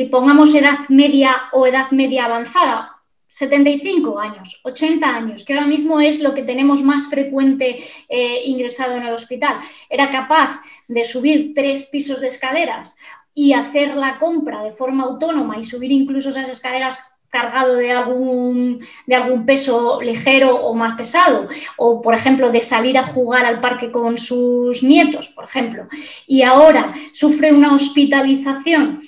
pongamos edad media o edad media avanzada, 75 años, 80 años, que ahora mismo es lo que tenemos más frecuente eh, ingresado en el hospital, era capaz de subir tres pisos de escaleras y hacer la compra de forma autónoma y subir incluso esas escaleras cargado de algún, de algún peso ligero o más pesado, o por ejemplo de salir a jugar al parque con sus nietos, por ejemplo, y ahora sufre una hospitalización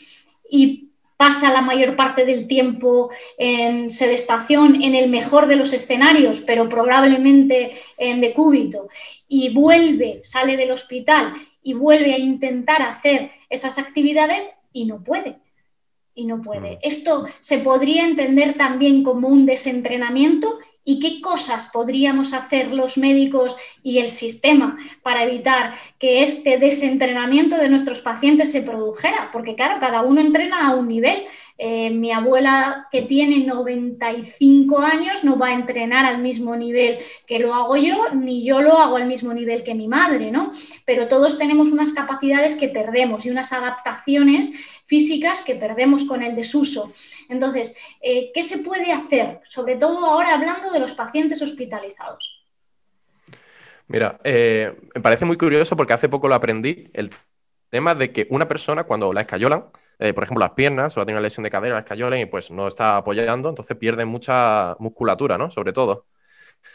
y pasa la mayor parte del tiempo en sedestación, en el mejor de los escenarios, pero probablemente en decúbito, y vuelve, sale del hospital y vuelve a intentar hacer esas actividades y no puede y no puede. Mm. Esto se podría entender también como un desentrenamiento y qué cosas podríamos hacer los médicos y el sistema para evitar que este desentrenamiento de nuestros pacientes se produjera, porque claro, cada uno entrena a un nivel. Eh, mi abuela que tiene 95 años no va a entrenar al mismo nivel que lo hago yo, ni yo lo hago al mismo nivel que mi madre, ¿no? Pero todos tenemos unas capacidades que perdemos y unas adaptaciones físicas que perdemos con el desuso. Entonces, eh, ¿qué se puede hacer? Sobre todo ahora hablando de los pacientes hospitalizados. Mira, eh, me parece muy curioso porque hace poco lo aprendí, el tema de que una persona cuando la escayolan, eh, por ejemplo las piernas, o tiene una lesión de cadera, la escayolan y pues no está apoyando, entonces pierde mucha musculatura, ¿no? Sobre todo.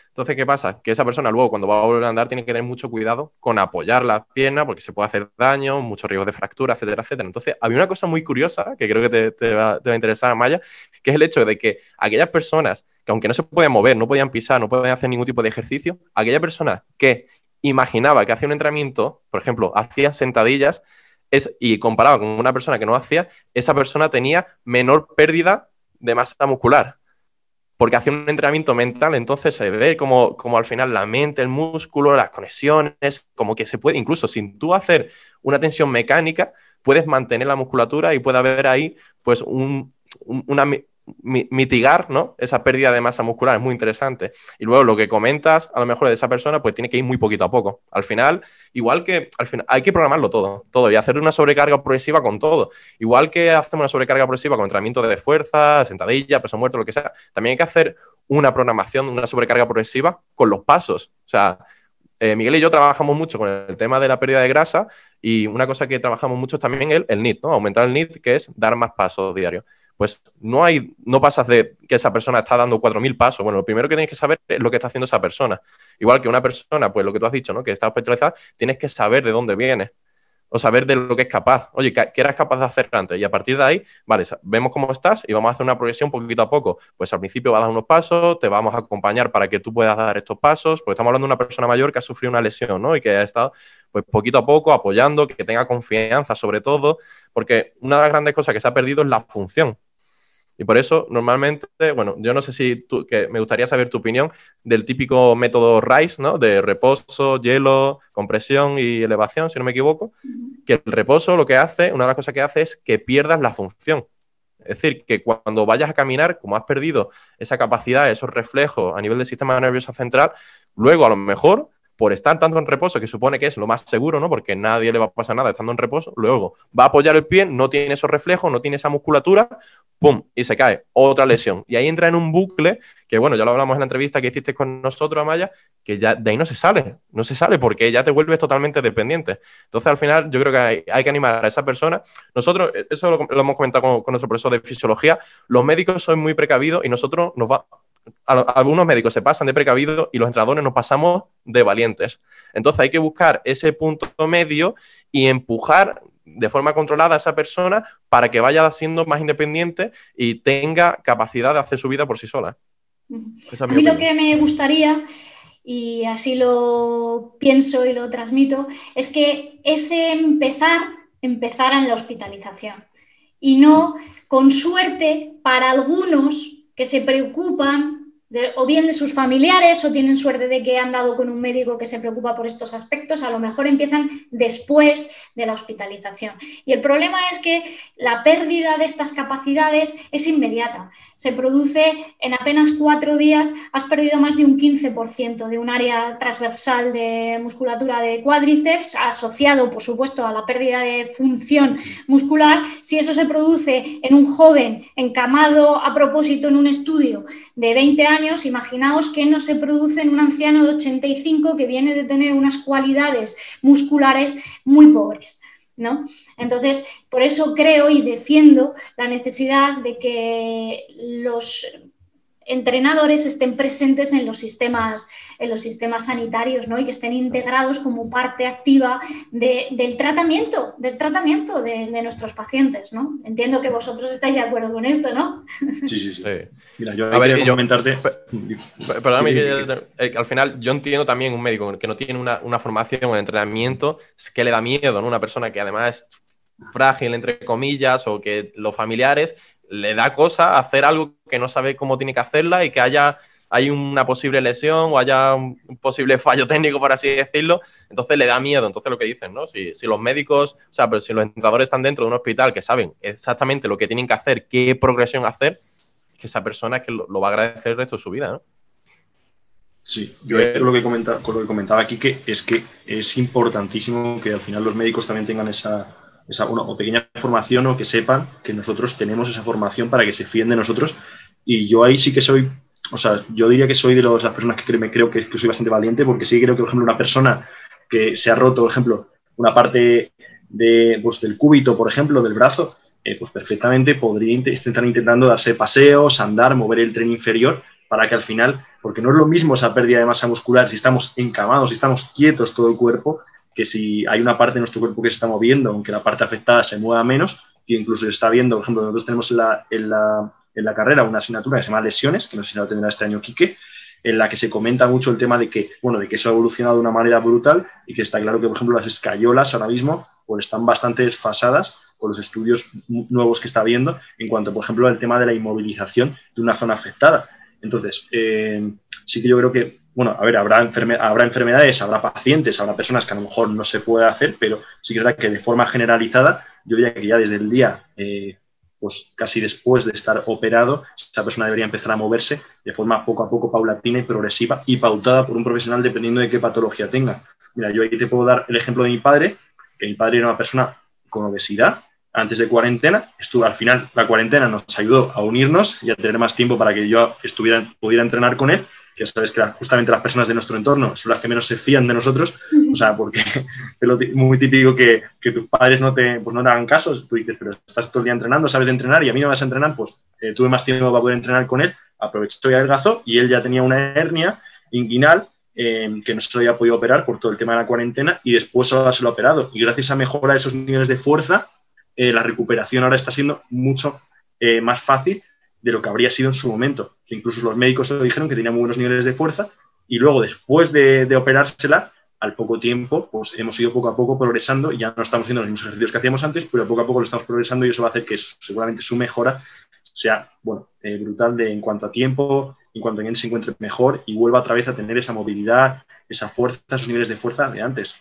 Entonces, ¿qué pasa? Que esa persona luego cuando va a volver a andar tiene que tener mucho cuidado con apoyar la pierna porque se puede hacer daño, muchos riesgos de fractura, etcétera, etcétera. Entonces, había una cosa muy curiosa que creo que te, va, a interesar, Maya, que es el hecho de que aquellas personas que aunque no se podían mover, no podían pisar, no podían hacer ningún tipo de ejercicio, aquella persona que imaginaba que hacía un entrenamiento, por ejemplo, hacía sentadillas, y comparaba con una persona que no hacía, esa persona tenía menor pérdida de masa muscular. Porque hace un entrenamiento mental, entonces se ve como, como, al final la mente, el músculo, las conexiones, como que se puede, incluso sin tú hacer una tensión mecánica, puedes mantener la musculatura y puede haber ahí pues un, una, mitigar ¿no? esa pérdida de masa muscular, es muy interesante. Y luego lo que comentas, a lo mejor de esa persona, pues tiene que ir muy poquito a poco. Al final, igual que al final, hay que programarlo todo, todo, y hacer una sobrecarga progresiva con todo. Igual que hacemos una sobrecarga progresiva con entrenamiento de fuerza, sentadilla, peso muerto, lo que sea, también hay que hacer una programación, una sobrecarga progresiva con los pasos. O sea, eh, Miguel y yo trabajamos mucho con el tema de la pérdida de grasa y una cosa que trabajamos mucho es también el, el NIT, ¿no? Aumentar el NIT, que es dar más pasos diarios pues no hay, no pasas de que esa persona está dando 4.000 pasos. Bueno, lo primero que tienes que saber es lo que está haciendo esa persona. Igual que una persona, pues lo que tú has dicho, ¿no? Que está hospitalizada, tienes que saber de dónde viene o saber de lo que es capaz. Oye, ¿qué, eras capaz de hacer antes? Y a partir de ahí, vale, vemos cómo estás y vamos a hacer una progresión poquito a poco. Pues al principio vas a dar unos pasos, te vamos a acompañar para que tú puedas dar estos pasos, porque estamos hablando de una persona mayor que ha sufrido una lesión, ¿no? Y que ha estado, pues poquito a poco apoyando, que tenga confianza sobre todo, porque una de las grandes cosas que se ha perdido es la función. Y por eso, normalmente, bueno, yo no sé si tú, que me gustaría saber tu opinión del típico método RISE, ¿no? De reposo, hielo, compresión y elevación, si no me equivoco, que el reposo lo que hace, una de las cosas que hace es que pierdas la función. Es decir, que cuando vayas a caminar, como has perdido esa capacidad, esos reflejos a nivel del sistema nervioso central, luego a lo mejor por estar tanto en reposo, que supone que es lo más seguro, ¿no? Porque nadie le va a pasar nada estando en reposo, luego va a apoyar el pie, no tiene esos reflejos, no tiene esa musculatura, ¡pum! Y se cae, otra lesión. Y ahí entra en un bucle, que bueno, ya lo hablamos en la entrevista que hiciste con nosotros, Amaya, que ya de ahí no se sale, no se sale porque ya te vuelves totalmente dependiente. Entonces, al final, yo creo que hay, que animar a esa persona. Nosotros, eso lo, hemos comentado con, con nuestro profesor de fisiología, los médicos son muy precavidos y nosotros nos va, algunos médicos se pasan de precavidos y los entrenadores nos pasamos de valientes. Entonces hay que buscar ese punto medio y empujar de forma controlada a esa persona para que vaya siendo más independiente y tenga capacidad de hacer su vida por sí sola. a mí lo que me gustaría, y así lo pienso y lo transmito, es que ese empezar empezara en la hospitalización y no, con suerte, para algunos que se preocupan o bien de sus familiares o tienen suerte de que han dado con un médico que se preocupa por estos aspectos, a lo mejor empiezan después de la hospitalización. Y el problema es que la pérdida de estas capacidades es inmediata. Se produce en apenas cuatro días, has perdido más de un 15% de un área transversal de musculatura de cuádriceps, asociado, por supuesto, a la pérdida de función muscular. Si eso se produce en un joven encamado a propósito en un estudio de 20 años, imaginaos que no se produce en un anciano de 85 que viene de tener unas cualidades musculares muy pobres. ¿No? Entonces, por eso creo y defiendo la necesidad de que los entrenadores estén presentes en los sistemas, en los sistemas sanitarios ¿no? y que estén integrados como parte activa del tratamiento, del tratamiento de, nuestros pacientes. ¿no? Entiendo que vosotros estáis de acuerdo con esto, ¿no? [laughs] Sí, sí, sí. Mira, yo a ver, yo, comentarte. Perdóname, eh, al final yo entiendo también un médico que no tiene una, una formación en entrenamiento, es que le da miedo, ¿no? Una persona que además es frágil, entre comillas, o que los familiares le da cosa hacer algo que no sabe cómo tiene que hacerla y que haya hay una posible lesión o haya un posible [laughs] fallo técnico, por así decirlo, entonces le da miedo. Entonces lo que dicen, ¿no? Si, los médicos, o sea, pero si los entrenadores están dentro de un hospital que saben exactamente lo que tienen que hacer, qué progresión hacer, que esa persona es que lo, va a agradecer el resto de su vida, ¿no? Sí, yo lo que comentaba, con lo que comentaba aquí que es que es importantísimo que al final los médicos también tengan esa, esa una, o pequeña formación o que sepan que nosotros tenemos esa formación para que se fíen de nosotros. Y yo ahí sí que soy, o sea, yo diría que soy de las personas que me creo que, soy bastante valiente, porque sí creo que, por ejemplo, una persona que se ha roto, por ejemplo, una parte de, pues, del cúbito, por ejemplo, del brazo, eh, pues perfectamente podría estar intentando darse paseos, andar, mover el tren inferior, para que al final, porque no es lo mismo esa pérdida de masa muscular si estamos encamados, si estamos quietos todo el cuerpo, que si hay una parte de nuestro cuerpo que se está moviendo, aunque la parte afectada se mueva menos, que incluso se está viendo, por ejemplo, nosotros tenemos en la, en la, en la carrera una asignatura que se llama lesiones, que no sé si la tendrá este año Quique, en la que se comenta mucho el tema de que, bueno, de que eso ha evolucionado de una manera brutal y que está claro que, por ejemplo, las escayolas ahora mismo pues, están bastante desfasadas con los estudios nuevos que está habiendo en cuanto, por ejemplo, al tema de la inmovilización de una zona afectada. Entonces, eh, sí que yo creo que bueno, a ver, habrá, habrá enfermedades, habrá pacientes, habrá personas que a lo mejor no se puede hacer, pero sí que es verdad que de forma generalizada, yo diría que ya desde el día, eh, pues casi después de estar operado, esa persona debería empezar a moverse de forma poco a poco, paulatina y progresiva y pautada por un profesional dependiendo de qué patología tenga. Mira, yo aquí te puedo dar el ejemplo de mi padre, que mi padre era una persona con obesidad, antes de cuarentena. Estuvo, al final, la cuarentena nos ayudó a unirnos y a tener más tiempo para que yo estuviera, pudiera entrenar con él que sabes que justamente las personas de nuestro entorno son las que menos se fían de nosotros, o sea, porque [laughs] es muy típico que, tus padres no te, pues no hagan caso, tú dices, pero estás todo el día entrenando, sabes de entrenar y a mí me vas a entrenar, pues eh, tuve más tiempo para poder entrenar con él, aprovechó y adelgazó y él ya tenía una hernia inguinal eh, que no se había podido operar por todo el tema de la cuarentena y después ahora se lo ha operado. Y gracias a mejora de esos niveles de fuerza, eh, la recuperación ahora está siendo mucho más fácil de lo que habría sido en su momento. Incluso los médicos lo dijeron que tenía muy buenos niveles de fuerza y luego después de, operársela, al poco tiempo, pues hemos ido poco a poco progresando y ya no estamos haciendo los mismos ejercicios que hacíamos antes, pero poco a poco lo estamos progresando y eso va a hacer que seguramente su mejora sea bueno, eh, brutal de, en cuanto a tiempo, en cuanto a que se encuentre mejor y vuelva otra vez a tener esa movilidad, esa fuerza, esos niveles de fuerza de antes.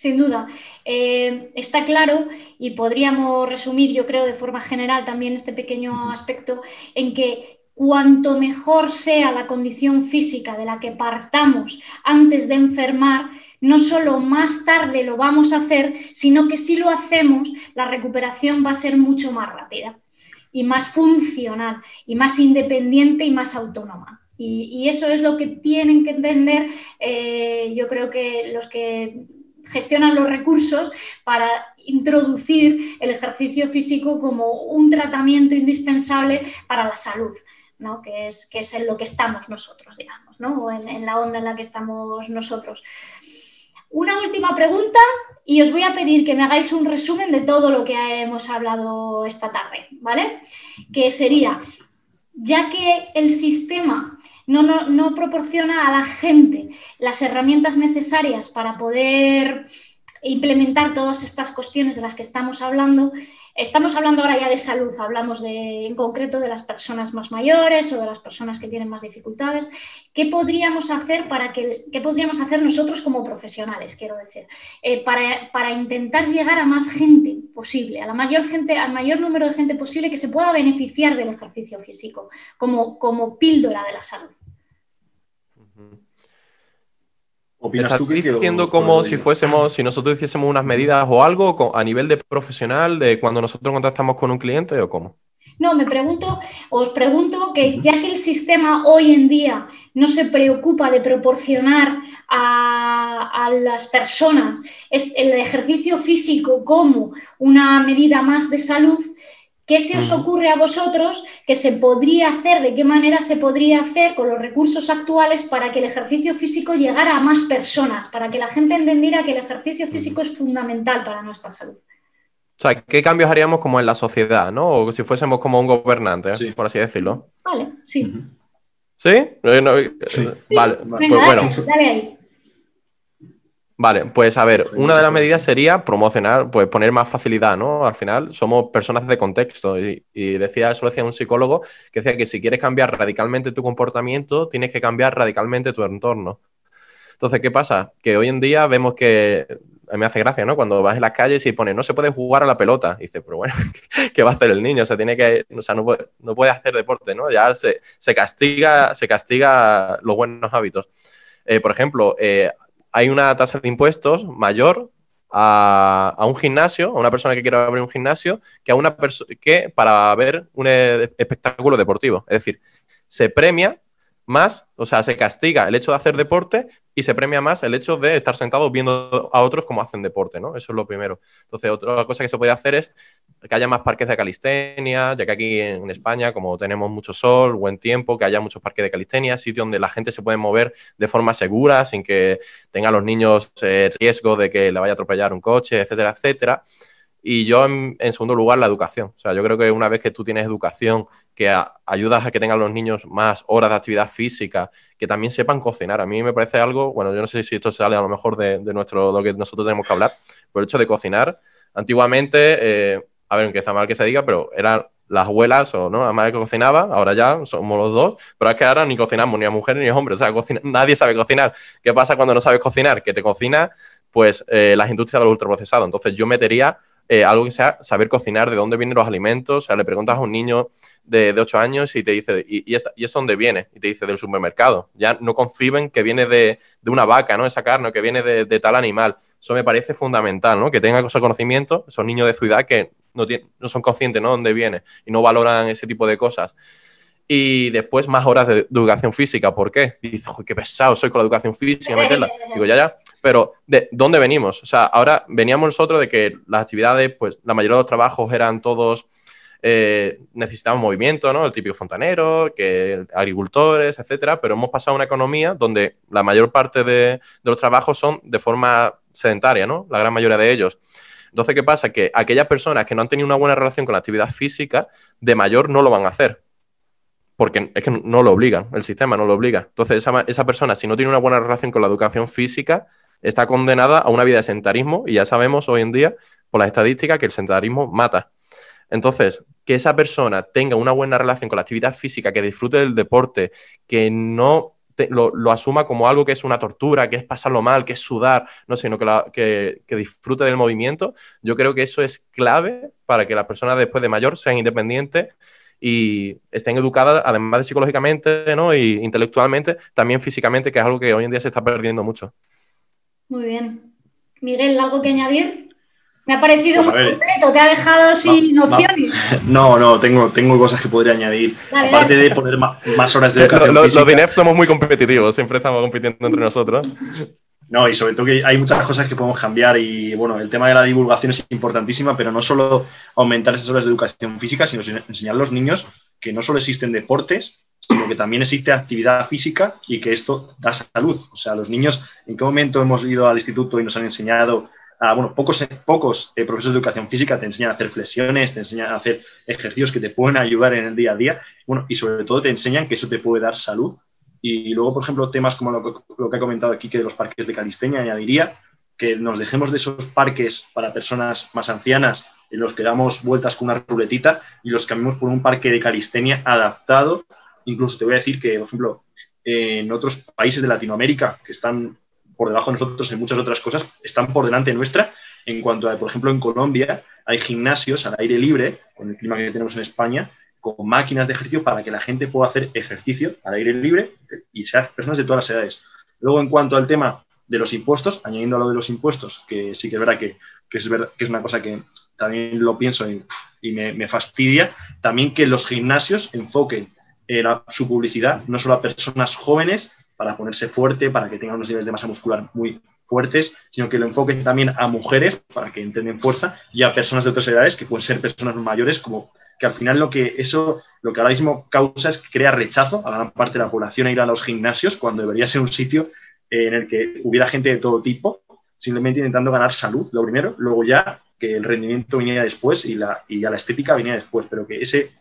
Sin duda. Eh, está claro y podríamos resumir, yo creo, de forma general también este pequeño aspecto en que cuanto mejor sea la condición física de la que partamos antes de enfermar, no solo más tarde lo vamos a hacer, sino que si lo hacemos, la recuperación va a ser mucho más rápida y más funcional y más independiente y más autónoma. Y, eso es lo que tienen que entender, eh, yo creo que los que gestionan los recursos para introducir el ejercicio físico como un tratamiento indispensable para la salud. ¿no? que, es, en lo que estamos nosotros, digamos, ¿no? o en, la onda en la que estamos nosotros. Una última pregunta y os voy a pedir que me hagáis un resumen de todo lo que hemos hablado esta tarde, ¿vale? Que sería, ya que el sistema no, proporciona a la gente las herramientas necesarias para poder implementar todas estas cuestiones de las que estamos hablando, Estamos hablando ahora ya de salud, hablamos de, en concreto de las personas más mayores o de las personas que tienen más dificultades. ¿Qué podríamos hacer para que, qué podríamos hacer nosotros como profesionales, quiero decir, eh, para, intentar llegar a más gente posible, a la mayor gente, al mayor número de gente posible que se pueda beneficiar del ejercicio físico como, como píldora de la salud? ¿Estás tú diciendo como si fuésemos, si nosotros hiciésemos unas medidas o algo a nivel de profesional de cuando nosotros contactamos con un cliente o cómo? No, me pregunto, os pregunto que ya que el sistema hoy en día no se preocupa de proporcionar a, a las personas el ejercicio físico como una medida más de salud, ¿Qué se os ocurre a vosotros que se podría hacer, de qué manera se podría hacer con los recursos actuales para que el ejercicio físico llegara a más personas, para que la gente entendiera que el ejercicio físico es fundamental para nuestra salud? O sea, ¿qué cambios haríamos como en la sociedad, ¿no? O si fuésemos como un gobernante, por así decirlo. Vale, sí. ¿Sí? Eh, eh, sí. Vale, pues bueno. Dale ahí. Vale, pues a ver, una de las medidas sería promocionar, pues poner más facilidad, ¿no? Al final somos personas de contexto y, decía, eso decía un psicólogo, que decía que si quieres cambiar radicalmente tu comportamiento, tienes que cambiar radicalmente tu entorno. Entonces, ¿qué pasa? Que hoy en día vemos que, a mí me hace gracia, ¿no? Cuando vas en las calles y pones, no se puede jugar a la pelota. Y dices, pero bueno, [laughs] ¿qué va a hacer el niño? O sea, tiene que, o sea, no puede, no puede hacer deporte, ¿no? Ya se, se, castiga, se castiga los buenos hábitos. Eh, por ejemplo, eh, hay una tasa de impuestos mayor a, un gimnasio, a una persona que quiera abrir un gimnasio, que a una que para ver un e, espectáculo deportivo. Es decir, se premia más, o sea, se castiga el hecho de hacer deporte y se premia más el hecho de estar sentado viendo a otros cómo hacen deporte, ¿no? Eso es lo primero. Entonces, otra cosa que se puede hacer es que haya más parques de calistenia, ya que aquí en España, como tenemos mucho sol, buen tiempo, que haya muchos parques de calistenia, sitios donde la gente se puede mover de forma segura, sin que tengan los niños eh, riesgo de que le vaya a atropellar un coche, etcétera, etcétera. Y yo, en, segundo lugar, la educación. O sea, yo creo que una vez que tú tienes educación, que ayudas a que tengan los niños más horas de actividad física, que también sepan cocinar. A mí me parece algo, bueno, yo no sé si esto sale a lo mejor de, nuestro, lo que nosotros tenemos que hablar, pero el hecho de cocinar, antiguamente, eh, a ver, aunque está mal que se diga, pero eran las abuelas o no, la madre que cocinaba, ahora ya somos los dos, pero es que ahora ni cocinamos, ni a mujeres ni a hombres, o sea, [laughs] nadie sabe cocinar. ¿Qué pasa cuando no sabes cocinar? Que te cocina, pues, eh, las industrias de los ultraprocesados. Entonces yo metería eh, algo que sea saber cocinar, de dónde vienen los alimentos. O sea, le preguntas a un niño de, de 8 años y te dice, ¿y, y, ¿y eso dónde viene? Y te dice, del supermercado. Ya no conciben que viene de, de una vaca, ¿no? Esa carne, que viene de, de, tal animal. Eso me parece fundamental, ¿no? Que tengan ese conocimiento, esos niños de ciudad que no, no son conscientes, ¿no? Dónde viene y no valoran ese tipo de cosas y después más horas de, educación física. ¿Por qué? Y dices, qué pesado soy con la educación física, meterla. Digo, ya, ya. Pero, ¿de dónde venimos? O sea, ahora veníamos nosotros de que las actividades, pues la mayoría de los trabajos eran todos, eh, necesitaban movimiento, ¿no? El típico fontanero, que agricultores, etcétera. Pero hemos pasado a una economía donde la mayor parte de, de los trabajos son de forma sedentaria, ¿no? La gran mayoría de ellos. Entonces, ¿qué pasa? Que aquellas personas que no han tenido una buena relación con la actividad física, de mayor no lo van a hacer porque es que no lo obligan, el sistema no lo obliga. Entonces, esa, persona, si no tiene una buena relación con la educación física, está condenada a una vida de sentarismo y ya sabemos hoy en día, por las estadísticas, que el sentarismo mata. Entonces, que esa persona tenga una buena relación con la actividad física, que disfrute del deporte, que no lo, asuma como algo que es una tortura, que es pasarlo mal, que es sudar, no sino que, que, disfrute del movimiento, yo creo que eso es clave para que las personas después de mayor sean independientes y estén educadas, además de psicológicamente ¿no? y intelectualmente, también físicamente, que es algo que hoy en día se está perdiendo mucho. Muy bien. Miguel, ¿algo que añadir? Me ha parecido pues muy completo, te ha dejado sin nociones. [laughs] No, no, tengo, tengo cosas que podría añadir. Aparte de poner más, horas de [laughs] educación. Los, los, los somos muy competitivos, siempre estamos compitiendo entre nosotros. No, y sobre todo que hay muchas cosas que podemos cambiar y bueno, el tema de la divulgación es importantísima, pero no solo aumentar esas horas de educación física, sino enseñar a los niños que no solo existen deportes, sino que también existe actividad física y que esto da salud. O sea, los niños, ¿en qué momento hemos ido al instituto y nos han enseñado a, bueno, pocos, pocos eh, profesores de educación física te enseñan a hacer flexiones, te enseñan a hacer ejercicios que te pueden ayudar en el día a día, bueno, y sobre todo te enseñan que eso te puede dar salud y luego, por ejemplo, temas como lo que, ha comentado aquí, que de los parques de Calisteña, añadiría que nos dejemos de esos parques para personas más ancianas en los que damos vueltas con una ruletita y los cambiamos por un parque de calistenia adaptado. Incluso te voy a decir que, por ejemplo, en otros países de Latinoamérica que están por debajo de nosotros en muchas otras cosas, están por delante nuestra. En cuanto a, por ejemplo, en Colombia hay gimnasios al aire libre, con el clima que tenemos en España, con máquinas de ejercicio para que la gente pueda hacer ejercicio al aire libre y sean personas de todas las edades. Luego, en cuanto al tema de los impuestos, añadiendo a lo de los impuestos, que sí que es verdad que, es, una cosa que también lo pienso y, me, fastidia, también que los gimnasios enfoquen eh, su publicidad no solo a personas jóvenes para ponerse fuerte, para que tengan unos niveles de masa muscular muy fuertes, sino que lo enfoquen también a mujeres para que entren fuerza y a personas de otras edades que pueden ser personas mayores como que al final lo que eso, lo que ahora mismo causa es que crea rechazo a gran parte de la población a ir a los gimnasios cuando debería ser un sitio eh, en el que hubiera gente de todo tipo, simplemente intentando ganar salud, lo primero, luego ya que el rendimiento viniera después y, la, y la estética viniera después, pero que ese,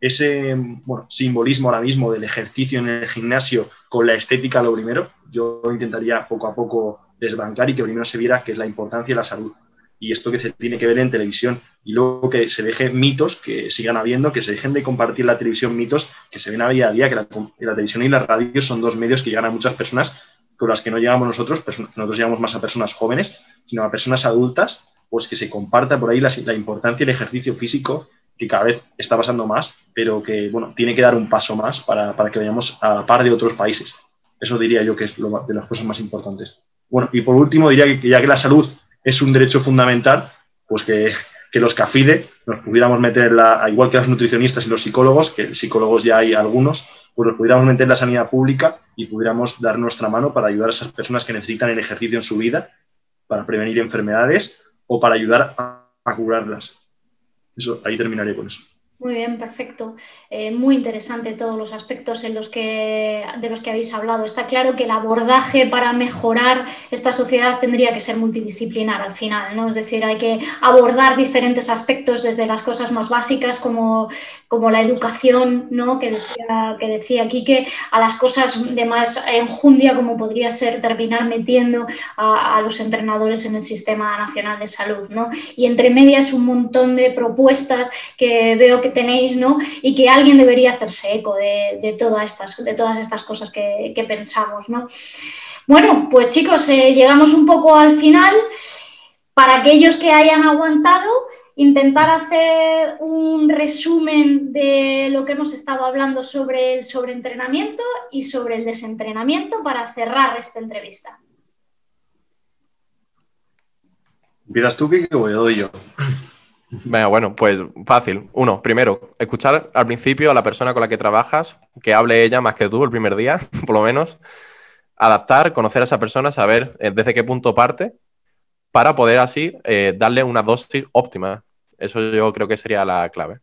ese bueno, simbolismo ahora mismo del ejercicio en el gimnasio con la estética lo primero, yo intentaría poco a poco desbancar y que primero se viera que es la importancia de la salud y esto que se tiene que ver en televisión y luego que se dejen mitos que sigan habiendo, que se dejen de compartir la televisión mitos que se ven a día a día, que la, televisión y la radio son dos medios que llegan a muchas personas con las que no llegamos nosotros, nosotros llegamos más a personas jóvenes, sino a personas adultas, pues que se comparta por ahí la, importancia del ejercicio físico que cada vez está pasando más, pero que bueno, tiene que dar un paso más para, para que vayamos a la par de otros países. Eso diría yo que es de las cosas más importantes. Bueno, y por último diría que ya que la salud es un derecho fundamental, pues que, los CAFIDE nos pudiéramos meter, la, igual que los nutricionistas y los psicólogos, que psicólogos ya hay algunos, pues nos pudiéramos meter en la sanidad pública y pudiéramos dar nuestra mano para ayudar a esas personas que necesitan el ejercicio en su vida, para prevenir enfermedades o para ayudar a, a curarlas. Eso, ahí terminaría con eso. Muy bien, perfecto. Eh, muy interesante todos los aspectos en los que, de los que habéis hablado. Está claro que el abordaje para mejorar esta sociedad tendría que ser multidisciplinar al final, ¿no? Es decir, hay que abordar diferentes aspectos desde las cosas más básicas como, como la educación, ¿no? Que decía, que decía Quique, a las cosas de más enjundia como podría ser terminar metiendo a, a los entrenadores en el Sistema Nacional de Salud, ¿no? Y entre medias un montón de propuestas que veo que tenéis, ¿no? Y que alguien debería hacerse eco de, todas, estas, de todas estas cosas que, pensamos, ¿no? Bueno, pues chicos, eh, llegamos un poco al final. Para aquellos que hayan aguantado, intentar hacer un resumen de lo que hemos estado hablando sobre el sobreentrenamiento y sobre el desentrenamiento para cerrar esta entrevista. ¿Empiezas tú, Kiki, o doy yo? Venga, bueno, pues fácil. Uno, primero, escuchar al principio a la persona con la que trabajas, que hable ella más que tú el primer día, [laughs] por lo menos. Adaptar, conocer a esa persona, saber eh, desde qué punto parte, para poder así eh, darle una dosis óptima. Eso yo creo que sería la clave.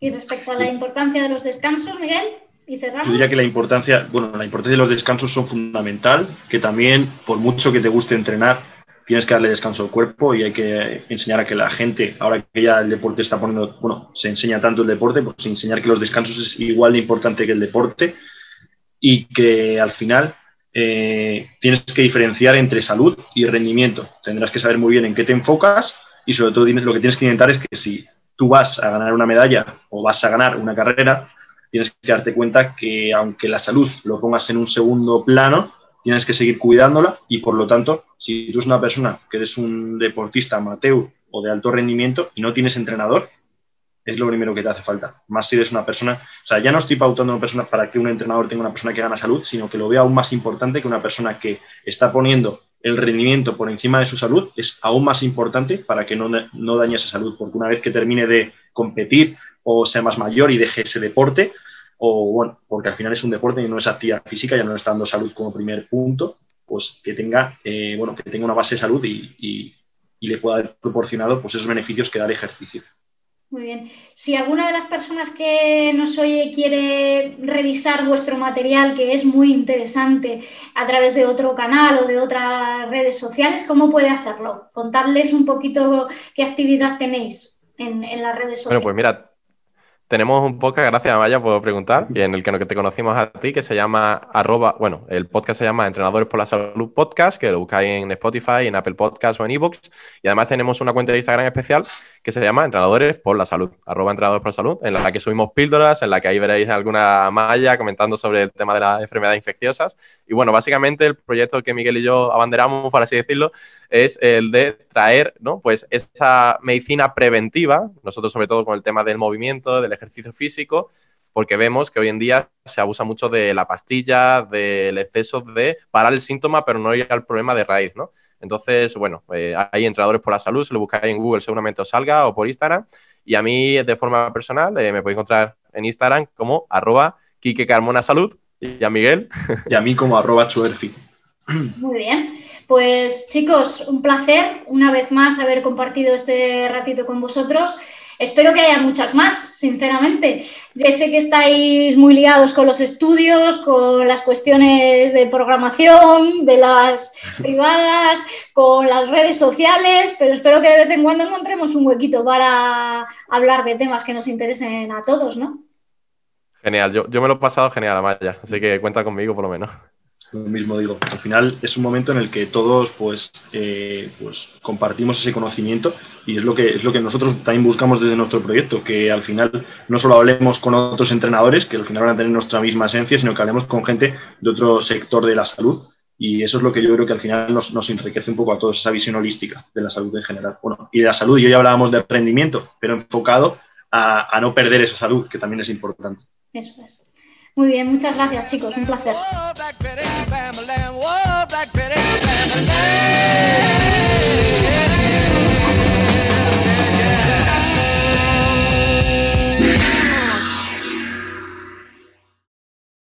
Y respecto a la importancia de los descansos, Miguel, y cerramos. Yo diría que la importancia, bueno, la importancia de los descansos son fundamental, que también, por mucho que te guste entrenar, tienes que darle descanso al cuerpo y hay que enseñar a que la gente, ahora que ya el deporte está poniendo, bueno, se enseña tanto el deporte, pues enseñar que los descansos es igual de importante que el deporte y que al final eh, tienes que diferenciar entre salud y rendimiento. Tendrás que saber muy bien en qué te enfocas y sobre todo lo que tienes que intentar es que si tú vas a ganar una medalla o vas a ganar una carrera, tienes que darte cuenta que aunque la salud lo pongas en un segundo plano, tienes que seguir cuidándola y por lo tanto, si tú eres una persona que eres un deportista amateur o de alto rendimiento y no tienes entrenador, es lo primero que te hace falta. Más si eres una persona, o sea, ya no estoy pautando una persona para que un entrenador tenga una persona que gana salud, sino que lo vea aún más importante que una persona que está poniendo el rendimiento por encima de su salud, es aún más importante para que no, no dañe esa salud, porque una vez que termine de competir o sea más mayor y deje ese deporte, o bueno, porque al final es un deporte y no es actividad física, ya no está dando salud como primer punto, pues que tenga, eh, bueno, que tenga una base de salud y, le pueda haber proporcionado pues, esos beneficios que da el ejercicio. Muy bien. Si alguna de las personas que nos oye quiere revisar vuestro material, que es muy interesante, a través de otro canal o de otras redes sociales, ¿cómo puede hacerlo? Contarles un poquito qué actividad tenéis en, en las redes sociales. Bueno, pues mira, tenemos un podcast, gracias Maya por preguntar, en el que te conocimos a ti, que se llama arroba, bueno, el podcast se llama Entrenadores por la Salud Podcast, que lo buscáis en Spotify, en Apple Podcasts o en ebooks. Y además tenemos una cuenta de Instagram especial que se llama Entrenadores por la Salud, arroba Entrenadores por la Salud, en la que subimos píldoras, en la que ahí veréis alguna malla comentando sobre el tema de las enfermedades infecciosas. Y bueno, básicamente el proyecto que Miguel y yo abanderamos, por así decirlo, es el de traer, ¿no? Pues esa medicina preventiva, nosotros sobre todo con el tema del movimiento, del ejercicio físico, porque vemos que hoy en día se abusa mucho de la pastilla, del exceso de parar el síntoma, pero no ir al problema de raíz, ¿no? Entonces, bueno, eh, hay entrenadores por la salud, si lo buscáis en Google seguramente os salga o por Instagram. Y a mí, de forma personal, eh, me podéis encontrar en Instagram como arroba Quique Carmona Salud y a Miguel. [laughs] Y a mí como arroba Chuerfi. Muy bien. Pues chicos, un placer una vez más haber compartido este ratito con vosotros. Espero que haya muchas más, sinceramente. Ya sé que estáis muy liados con los estudios, con las cuestiones de programación, de las [laughs] privadas, con las redes sociales, pero espero que de vez en cuando encontremos un huequito para hablar de temas que nos interesen a todos, ¿no? Genial, yo, yo me lo he pasado genial, Amaya, así que cuenta conmigo por lo menos. Lo mismo digo, al final es un momento en el que todos pues, eh, pues compartimos ese conocimiento y es lo, que, es lo que nosotros también buscamos desde nuestro proyecto, que al final no solo hablemos con otros entrenadores, que al final van a tener nuestra misma esencia, sino que hablemos con gente de otro sector de la salud y eso es lo que yo creo que al final nos, nos enriquece un poco a todos, esa visión holística de la salud en general. Bueno, y de la salud, yo ya hablábamos de rendimiento, pero enfocado a, a no perder esa salud, que también es importante. Eso es. Muy bien, muchas gracias chicos, un placer.